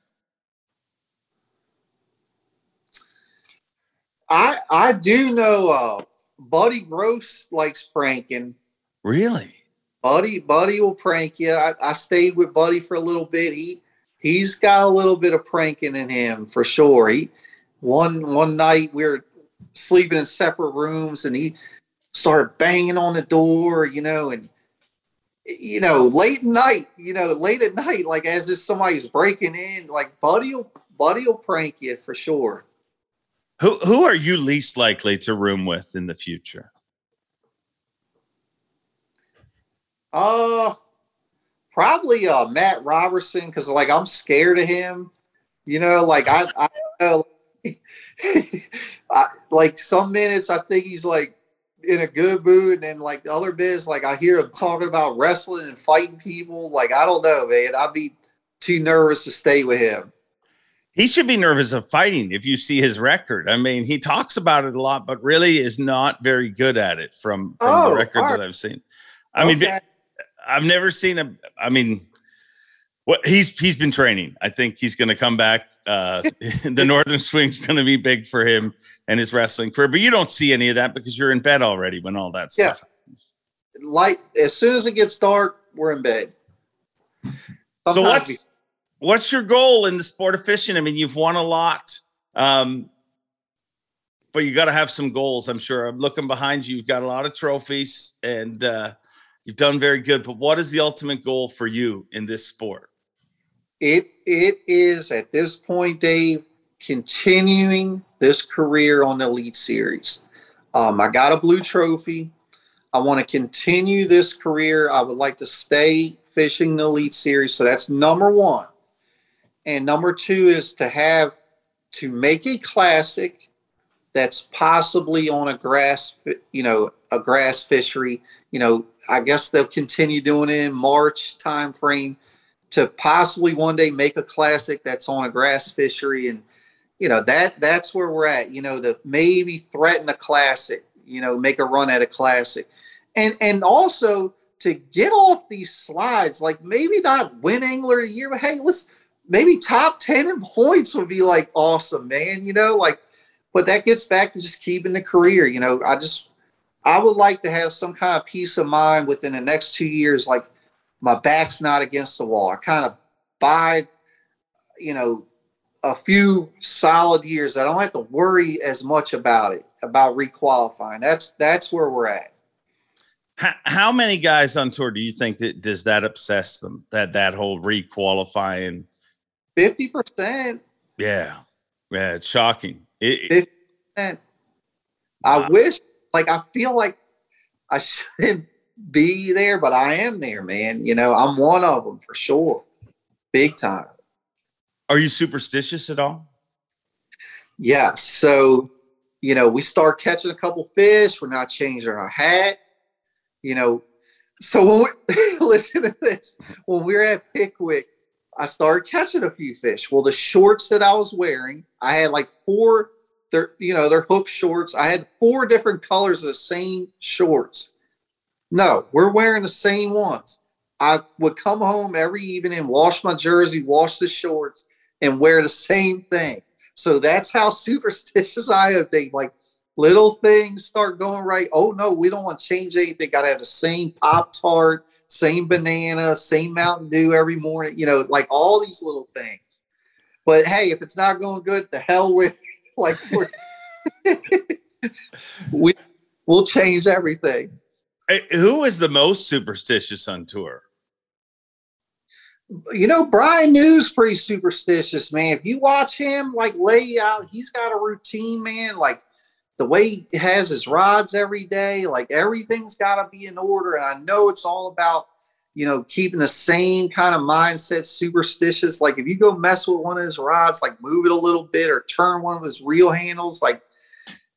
I I do know uh Buddy Gross likes pranking. Really? Buddy, Buddy will prank you. I, I stayed with Buddy for a little bit. He he's got a little bit of pranking in him for sure. He one one night we were sleeping in separate rooms and he started banging on the door, you know, and you know, late night, you know, late at night, like as if somebody's breaking in, like Buddy will Buddy will prank you for sure. Who who are you least likely to room with in the future? Uh probably uh Matt Robertson because like I'm scared of him. You know, like I I know I, like some minutes I think he's like in a good mood, and then like the other bits, like I hear him talking about wrestling and fighting people. Like I don't know, man. I'd be too nervous to stay with him. He should be nervous of fighting if you see his record. I mean, he talks about it a lot, but really is not very good at it from, from oh, the record right. that I've seen. I okay. mean, I've never seen a. I mean, what he's he's been training. I think he's going to come back. Uh, the Northern Swing's going to be big for him and his wrestling career. But you don't see any of that because you're in bed already when all that stuff. Yeah. Light as soon as it gets dark, we're in bed. Sometimes so what's we- what's your goal in the sport of fishing? I mean, you've won a lot. Um, but you got to have some goals. I'm sure. I'm looking behind you. You've got a lot of trophies, and uh, you've done very good. But what is the ultimate goal for you in this sport? It it is at this point, Dave, continuing this career on the Elite Series. Um, I got a blue trophy. I want to continue this career. I would like to stay fishing the Elite Series. So that's number one. And number two is to have to make a classic that's possibly on a grass, you know, a grass fishery. You know, I guess they'll continue doing it in March timeframe to possibly one day make a classic that's on a grass fishery and you know that that's where we're at you know to maybe threaten a classic you know make a run at a classic. And and also to get off these slides like maybe not win angler of the year but hey let's maybe top 10 in points would be like awesome man you know like but that gets back to just keeping the career you know. I just i would like to have some kind of peace of mind within the next two years like my back's not against the wall. I kind of bide, you know, a few solid years. I don't have to worry as much about it, about requalifying. That's that's where we're at. How, how many guys on tour do you think that does that obsess them? That that whole requalifying? Fifty percent. Yeah, yeah, it's shocking. Fifty percent. I wish, like, I feel like I shouldn't be there, but I am there, man. You know, I'm one of them for sure, big time. Are you superstitious at all? Yeah. So, you know, we start catching a couple fish. We're not changing our hat. You know, So when we, listen to this, when we were at Pickwick, I started catching a few fish. Well, the shorts that I was wearing, I had like four, they're you know they're hook shorts. I had four different colors of the same shorts. No, we're wearing the same ones. I would come home every evening, wash my jersey, wash the shorts, and wear the same thing. So that's how superstitious I am. They like little things start going right. Oh no, we don't want to change anything. Got to have the same Pop Tart, same banana, same Mountain Dew every morning. You know, like all these little things. But hey, if it's not going good, the hell with like we we'll change everything. Who is the most superstitious on tour? you know, Bryan New's pretty superstitious, man. If you watch him like lay out, he's got a routine, man. Like the way he has his rods every day, like everything's got to be in order. And I know it's all about, you know, keeping the same kind of mindset, superstitious. Like if you go mess with one of his rods, like move it a little bit or turn one of his reel handles, like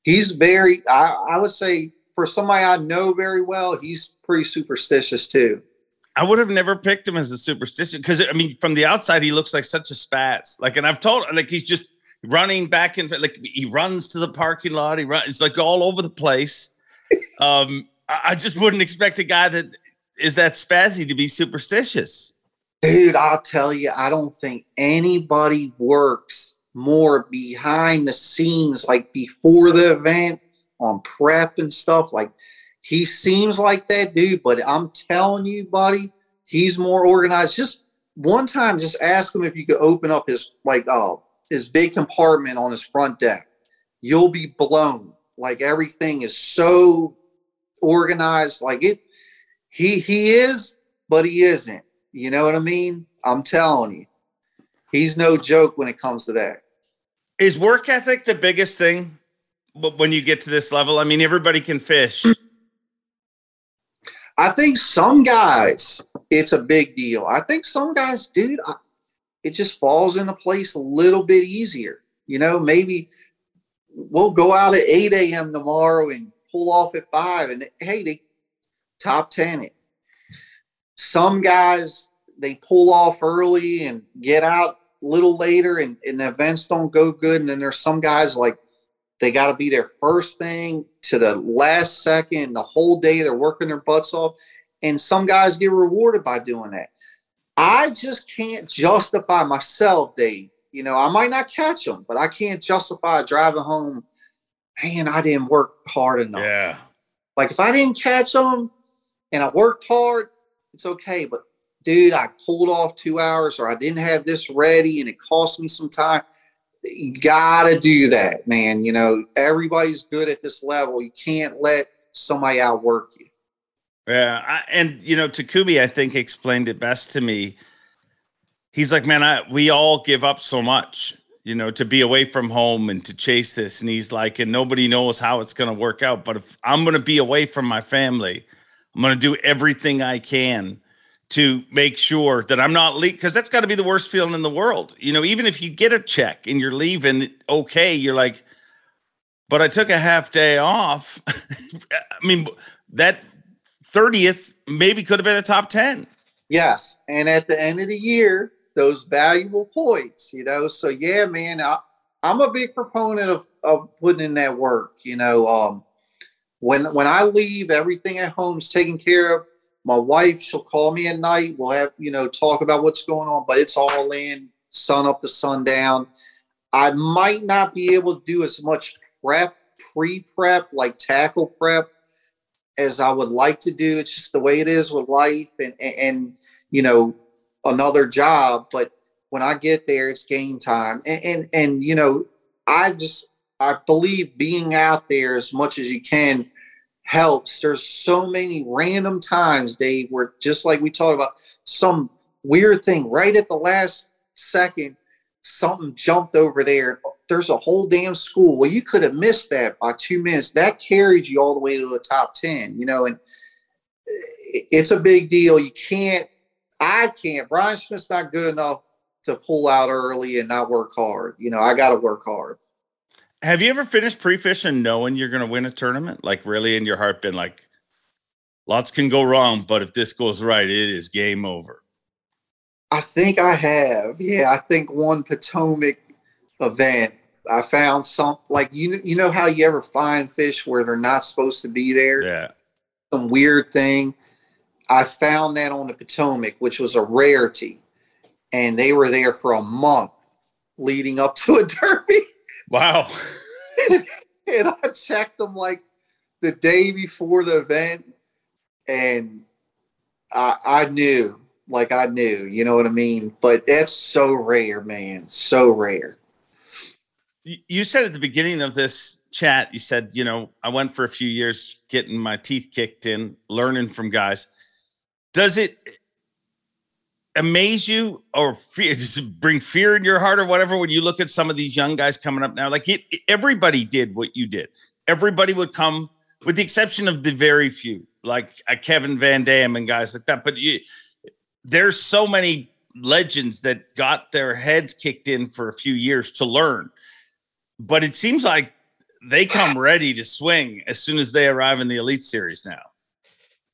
he's very, I, I would say, for somebody I know very well, he's pretty superstitious too. I would have never picked him as a superstition because I mean, from the outside, he looks like such a spats. Like, and I've told like he's just running back and like he runs to the parking lot. He runs, it's like all over the place. um, I just wouldn't expect a guy that is that spazzy to be superstitious. Dude, I'll tell you, I don't think anybody works more behind the scenes, like before the event on prep and stuff. Like he seems like that dude, but I'm telling you, buddy, he's more organized. Just one time, just ask him if you could open up his like uh his big compartment on his front deck. You'll be blown. Like everything is so organized. Like it, he he is, but he isn't. You know what I mean? I'm telling you, he's no joke when it comes to that. Is work ethic the biggest thing when you get to this level? I mean, everybody can fish. I think some guys, it's a big deal. I think some guys, dude, I, it just falls into place a little bit easier. You know, maybe we'll go out at 8 a.m. tomorrow and pull off at 5 and hey, they top 10 it. Some guys, they pull off early and get out a little later and, and the events don't go good. And then there's some guys like they got to be there first thing to the last second, the whole day. They're working their butts off. And some guys get rewarded by doing that. I just can't justify myself, Dave. You know, I might not catch them, but I can't justify driving home. Man, I didn't work hard enough. Yeah. Like if I didn't catch them and I worked hard, it's okay. But dude, I pulled off two hours or I didn't have this ready and it cost me some time you gotta do that, man. You know, everybody's good at this level. You can't let somebody outwork you. Yeah, I, and you know, Takumi, I think explained it best to me. He's like, man, I we all give up so much, you know, to be away from home and to chase this. And he's like, and nobody knows how it's going to work out. But if I'm going to be away from my family, I'm going to do everything I can to make sure that I'm not leak because that's got to be the worst feeling in the world. You know, even if you get a check and you're leaving, okay, you're like, but I took a half day off. I mean, that 30th maybe could have been a top 10. Yes. And at the end of the year, those valuable points, you know. So yeah, man, I, I'm a big proponent of, of putting in that work. You know, um, when when I leave, everything at home's taken care of my wife, she'll call me at night. We'll have, you know, talk about what's going on, but it's all in sun up to sundown. I might not be able to do as much prep, pre prep, like tackle prep as I would like to do. It's just the way it is with life and, and, and you know, another job. But when I get there, it's game time. And, and, and, you know, I just, I believe being out there as much as you can helps. There's so many random times, Dave, where just like we talked about, some weird thing right at the last second, something jumped over there. There's a whole damn school. Well, you could have missed that by two minutes. That carried you all the way to the top 10, you know, and it's a big deal. You can't, I can't. Bryan Schmitt's not good enough to pull out early and not work hard. You know, I got to work hard. Have you ever finished pre-fishing knowing you're going to win a tournament? Like really in your heart been like, Lots can go wrong, but if this goes right, it is game over. I think I have. Yeah, I think one Potomac event. I found some like you you know how you ever find fish where they're not supposed to be there. Yeah. Some weird thing. I found that on the Potomac, which was a rarity, and they were there for a month leading up to a derby. Wow. and I checked them like the day before the event, and I, I knew, like I knew, you know what I mean. But that's so rare, man, so rare. You said at the beginning of this chat, you said, you know, I went for a few years getting my teeth kicked in, learning from guys. Does it amaze you or fear, just bring fear in your heart or whatever when you look at some of these young guys coming up now? Like it, everybody did what you did. Everybody would come, with the exception of the very few, like a Kevin Van Dam and guys like that. But you, there's so many legends that got their heads kicked in for a few years to learn. But it seems like they come ready to swing as soon as they arrive in the Elite Series now.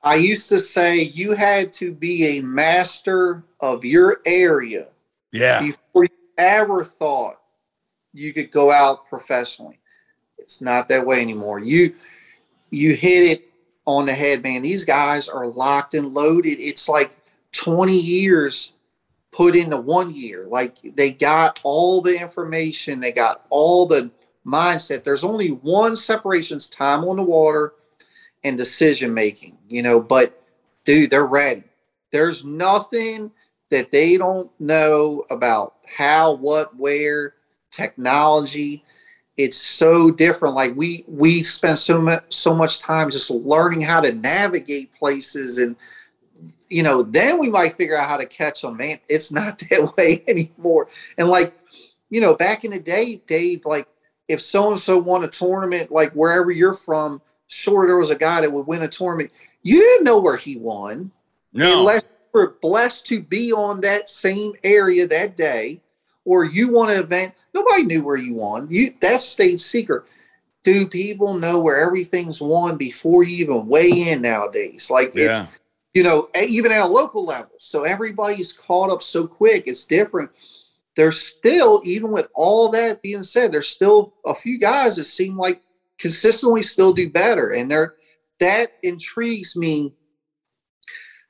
I used to say you had to be a master of your area yeah. before you ever thought you could go out professionally. It's not that way anymore. You you hit it on the head, man. These guys are locked and loaded. It's like 20 years put into one year. Like they got all the information, they got all the mindset. There's only one separations time on the water and decision making, you know, but dude, they're ready. There's nothing that they don't know about how, what, where, technology. It's so different. Like we we spend so much so much time just learning how to navigate places and you know, then we might figure out how to catch them. Man, it's not that way anymore. And like, you know, back in the day, Dave, like if so and so won a tournament, like wherever you're from, sure there was a guy that would win a tournament. You didn't know where he won. No. Unless you were blessed to be on that same area that day, or you won an event. Nobody knew where you won. You that stayed secret. Do people know where everything's won before you even weigh in nowadays? Like it's you know, even at a local level. So everybody's caught up so quick. It's different. There's still, even with all that being said, there's still a few guys that seem like consistently still do better. And they're that intrigues me.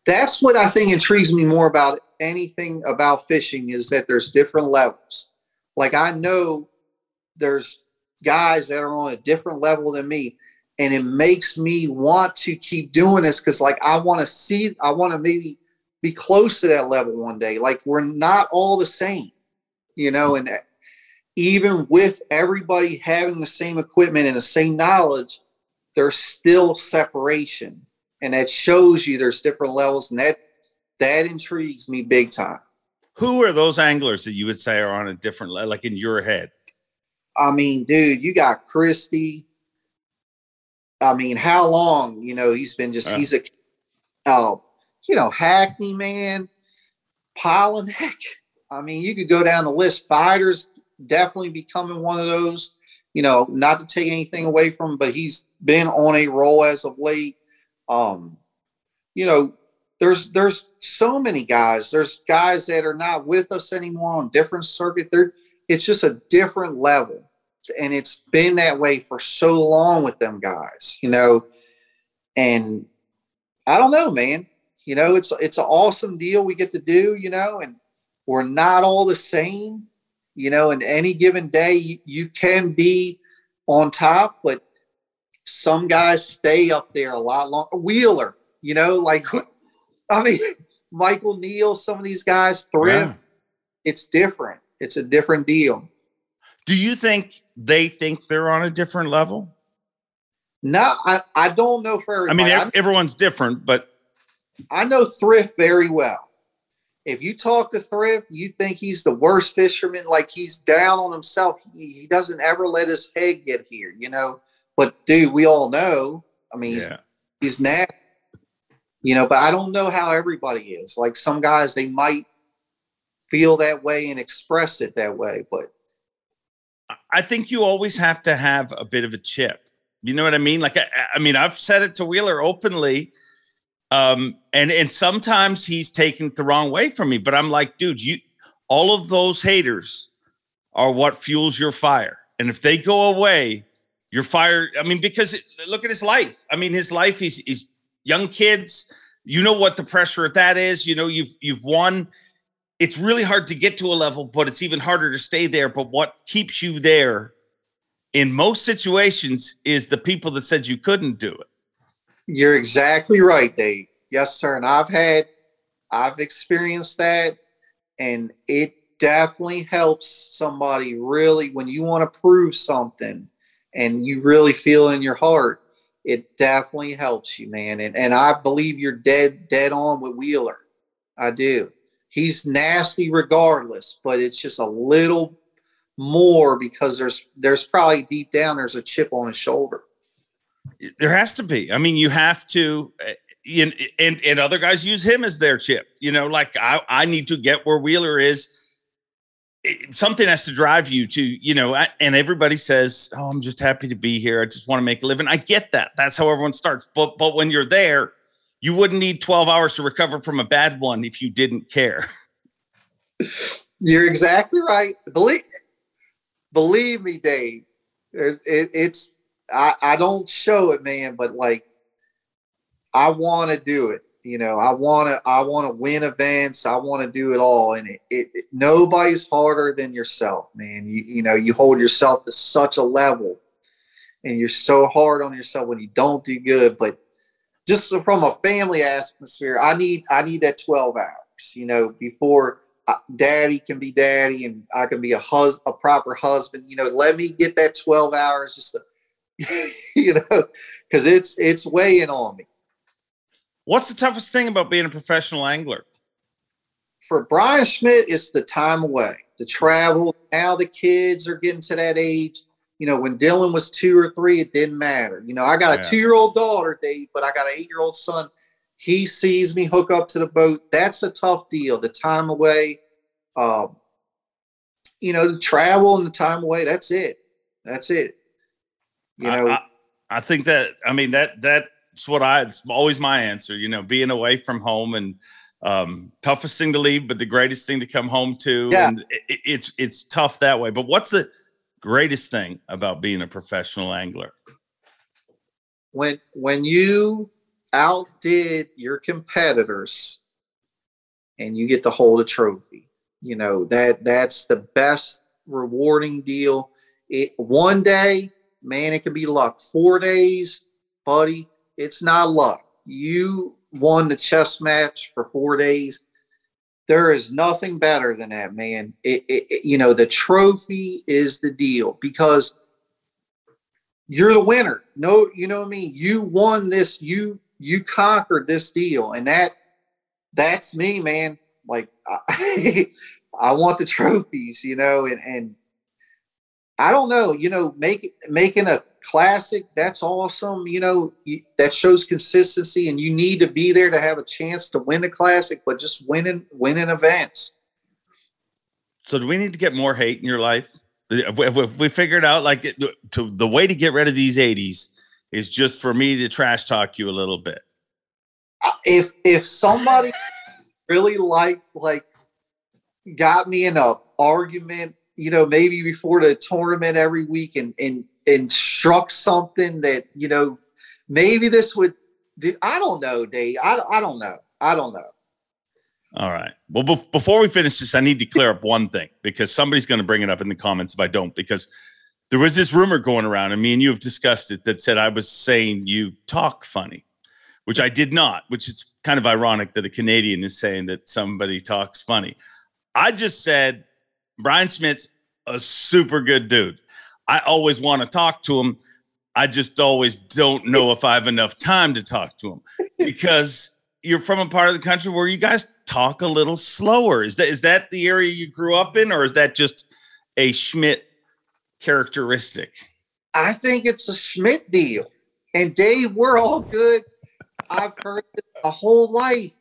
That's what I think intrigues me more about anything about fishing is that there's different levels. Like I know there's guys that are on a different level than me and it makes me want to keep doing this because like i want to see i want to maybe be close to that level one day like we're not all the same you know and even with everybody having the same equipment and the same knowledge there's still separation and that shows you there's different levels and that that intrigues me big time Who are those anglers that you would say are on a different level, like in your head? I mean, dude, you got Christie. I mean, how long? You know, he's been just Yeah. he's a uh, you know, Hackney man, Palaniuk. I mean, you could go down the list. Feider's definitely becoming one of those. You know, not to take anything away from him, but he's been on a roll as of late. Um, you know, there's there's so many guys. There's guys that are not with us anymore on different circuit. They're it's just a different level and it's been that way for so long with them guys you know and i don't know man you know it's it's an awesome deal we get to do you know and we're not all the same you know in any given day you, you can be on top but some guys stay up there a lot longer wheeler you know like i mean michael neal some of these guys thrift Yeah. it's different it's a different deal Do you think they think they're on a different level? No, I, I don't know for I mean, everyone's different, but I know Thrift very well. If you talk to Thrift, you think he's the worst fisherman, like he's down on himself. He, he doesn't ever let his head get here, you know. But dude, we all know. I mean, he's yeah. he's nasty, you know. But I don't know how everybody is. Like some guys, they might feel that way and express it that way, but I think you always have to have a bit of a chip. You know what I mean? Like, I, I mean, I've said it to Wheeler openly. Um, and and sometimes he's taken it the wrong way from me, but I'm like, dude, you all of those haters are what fuels your fire. And if they go away, your fire, I mean, because it, look at his life. I mean, his life, he's, he's young kids. You know what the pressure of that is. You know, you've you've won. It's really hard to get to a level, but it's even harder to stay there. But what keeps you there in most situations is the people that said you couldn't do it. You're exactly right, Dave. Yes, sir. And I've had, I've experienced that, and it definitely helps somebody really when you want to prove something and you really feel in your heart. It definitely helps you, man. And and I believe you're dead dead on with Wheeler. I do. He's nasty regardless, but it's just a little more because there's there's probably deep down there's a chip on his shoulder. There has to be. I mean, you have to. Eh, and, and and other guys use him as their chip. You know, like I I need to get where Wheeler is. It, something has to drive you to you know. And everybody says, "Oh, I'm just happy to be here. I just want to make a living." I get that. That's how everyone starts. But but when you're there, you wouldn't need 12 hours to recover from a bad one if you didn't care. You're exactly right. Believe believe me, Dave. There's it, it's I, I don't show it, man, but like I want to do it. You know, I want to I want to win events. I want to do it all, and it, it, it, nobody's harder than yourself, man. You you know you hold yourself to such a level, and you're so hard on yourself when you don't do good. But just from a family atmosphere, I need I need that twelve hours. You know, before uh, daddy can be daddy and I can be a hus a proper husband. You know, let me get that 12 hours just to, you know, because it's it's weighing on me. What's the toughest thing about being a professional angler? For Bryan Schmitt, it's the time away, the travel. Now the kids are getting to that age. You know, when Dylan was two or three, it didn't matter. You know, I got a two year old daughter, Dave, but I got an eight year old son he sees me hook up to the boat. That's a tough deal. The time away, um, you know, the travel and the time away. That's it. That's it. You know, I, I, I think that I mean that that's what I. It's always my answer. You know, being away from home and um, toughest thing to leave, but the greatest thing to come home to. Yeah. And it, it's it's tough that way. But what's the greatest thing about being a professional angler? When when you outdid your competitors and you get to hold a trophy. You know, that that's the best rewarding deal. It one day, man, it could be luck. Four days, buddy, it's not luck. You won the chess match for four days. There is nothing better than that, man. It, it, it, you know, the trophy is the deal because you're the winner. No, you know what I mean? You won this. You you conquered this deal, and that that's me, man. Like I, I want the trophies, you know, and and I don't know, you know, make making a classic that's awesome. You know, you, that shows consistency, and you need to be there to have a chance to win a classic, but just winning winning events. So, do we need to get more hate in your life? If we figured out like to the way to get rid of these 80s is just for me to trash talk you a little bit. Uh, if if somebody really liked like got me in a argument, you know, maybe before the tournament every week and and and struck something that, you know, maybe this would do I don't know, Dave. I, I don't know. I don't know. All right. Well, be- before we finish this, I need to clear up one thing because somebody's going to bring it up in the comments if I don't. Because there was this rumor going around, and me and you have discussed it that said I was saying you talk funny, which I did not, which is kind of ironic that a Canadian is saying that somebody talks funny. I just said Bryan Schmitt's a super good dude. I always want to talk to him. I just always don't know if I have enough time to talk to him because you're from a part of the country where you guys talk a little slower. Is that is that the area you grew up in, or is that just a Schmitt characteristic? I think it's a Schmitt deal. And Dave, we're all good. I've heard it a whole life.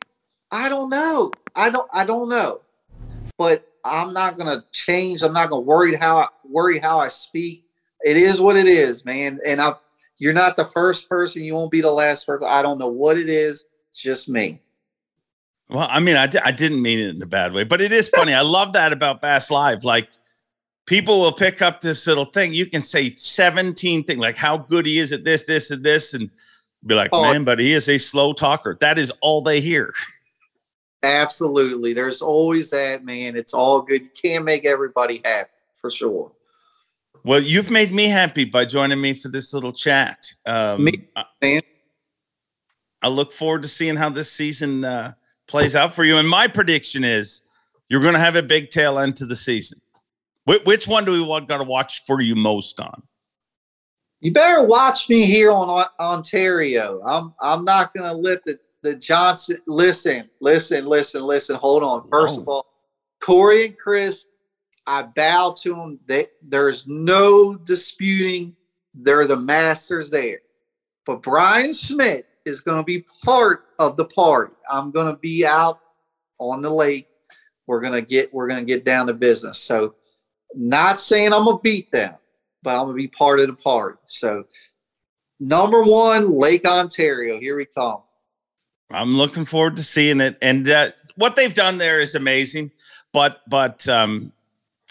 I don't know. I don't I don't know. But I'm not gonna change. I'm not gonna worry how I worry how I speak. It is what it is, man. And I you're not the first person, you won't be the last person. I don't know what it is. just me. Well, I mean, I, I didn't mean it in a bad way, but it is funny. I love that about Bass Live. Like, people will pick up this little thing. You can say 17 things, like how good he is at this, this, and this, and be like, Oh. man, but he is a slow talker. That is all they hear. Absolutely. There's always that, man. It's all good. You can't make everybody happy for sure. Well, you've made me happy by joining me for this little chat. Um, Me, I, man. I look forward to seeing how this season uh, plays out for you. And my prediction is you're going to have a big tail end to the season. Wh- which one do we want got to watch for you most on? You better watch me here on O- Ontario. I'm I'm not gonna let the, the Johnston listen, listen, listen, listen. Hold on. First of all, Cory and Chris, I bow to them. They, there's no disputing. They're the masters there. But Bryan Schmitt is going to be part of the party. I'm going to be out on the lake. We're going to get we're going to get down to business. So, not saying I'm going to beat them, but I'm going to be part of the party. So, number one, Lake Ontario. Here we come. I'm looking forward to seeing it. And uh, what they've done there is amazing. But but um,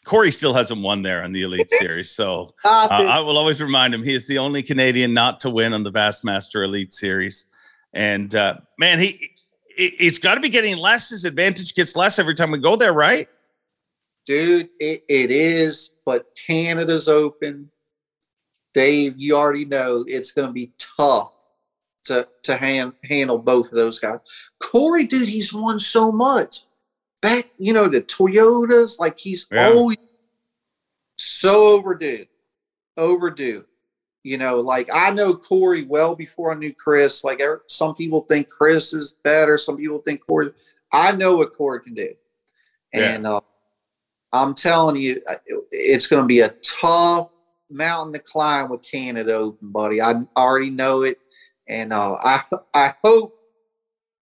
Cory still hasn't won there on the Elite Series. So I uh, I will always remind him he is the only Canadian not to win on the Bassmaster Elite Series. And uh, man, he it, it's got to be getting less. His advantage gets less every time we go there, right? dude, it, it is, but Canada's open. Dave, you already know it's going to be tough to to hand, handle both of those guys. Cory, dude, he's won so much. Back, you know, the Toyotas, like he's Yeah. always so overdue, overdue. You know, like I know Cory well before I knew Chris. Like er- some people think Chris is better, some people think Cory. I know what Cory can do, Yeah. and uh, I'm telling you, uh, it's going to be a tough mountain to climb with Canada Open, buddy. I already know it, and uh, I I hope,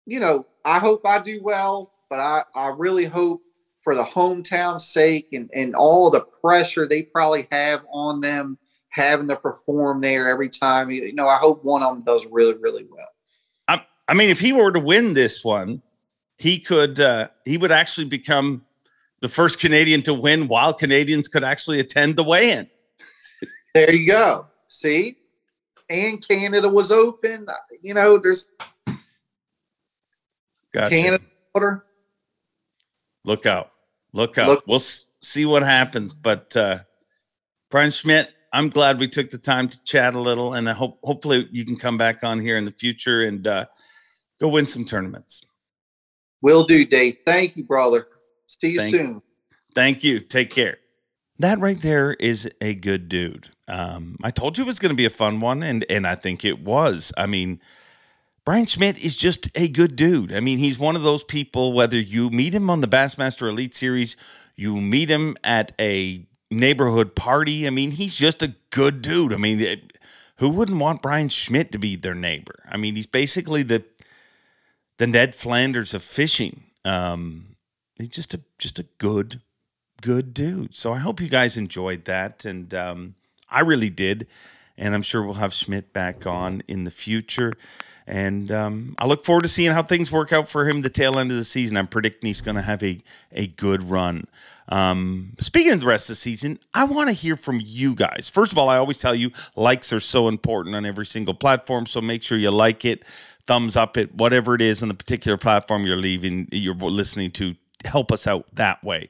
you know, I hope I do well, but I I really hope for the hometown sake and and all the pressure they probably have on them having to perform there every time. You know, I hope one of them does really really well. I mean, if he were to win this one, he could uh, he would actually become the first Canadian to win while Canadians could actually attend the weigh-in. There you go. See, and Canada was open. You know, there's Gotcha. Canada water. Look out. Look out. Look- we'll s- see what happens. But uh, Bryan Schmitt, I'm glad we took the time to chat a little, and I hope hopefully you can come back on here in the future and uh, go win some tournaments. Will do, Dave. Thank you, brother. See you Thank- soon. Thank you. Take care. That right there is a good dude. Um, I told you it was going to be a fun one, and and I think it was. I mean, Bryan Schmitt is just a good dude. I mean, he's one of those people. Whether you meet him on the Bassmaster Elite Series, you meet him at a neighborhood party. I mean, he's just a good dude. I mean, it, who wouldn't want Bryan Schmitt to be their neighbor? I mean, he's basically the the Ned Flanders of fishing. Um, he's just a just a good good dude. So I hope you guys enjoyed that, and um, I really did. And I'm sure we'll have Schmitt back on in the future. And um, I look forward to seeing how things work out for him the tail end of the season. I'm predicting he's going to have a a good run. Um, speaking of the rest of the season, I want to hear from you guys. First of all, I always tell you likes are so important on every single platform. So make sure you like it, thumbs up it, whatever it is on the particular platform you're leaving, you're listening to. Help us out that way.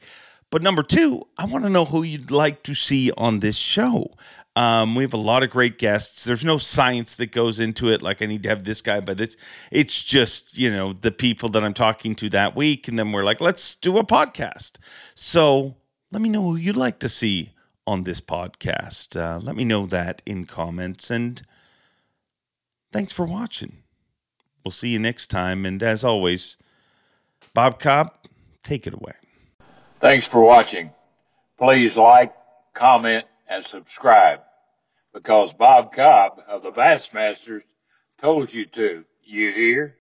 But number two, I want to know who you'd like to see on this show. Um, we have a lot of great guests. There's no science that goes into it. Like I need to have this guy, but it's it's just you know the people that I'm talking to that week, and then we're like, let's do a podcast. So let me know who you'd like to see on this podcast. Uh, let me know that in comments, and thanks for watching. We'll see you next time, and as always, Bob Cobb, take it away. Thanks for watching. Please like, comment, and subscribe because Bob Cobb of the Bassmasters told you to. You hear?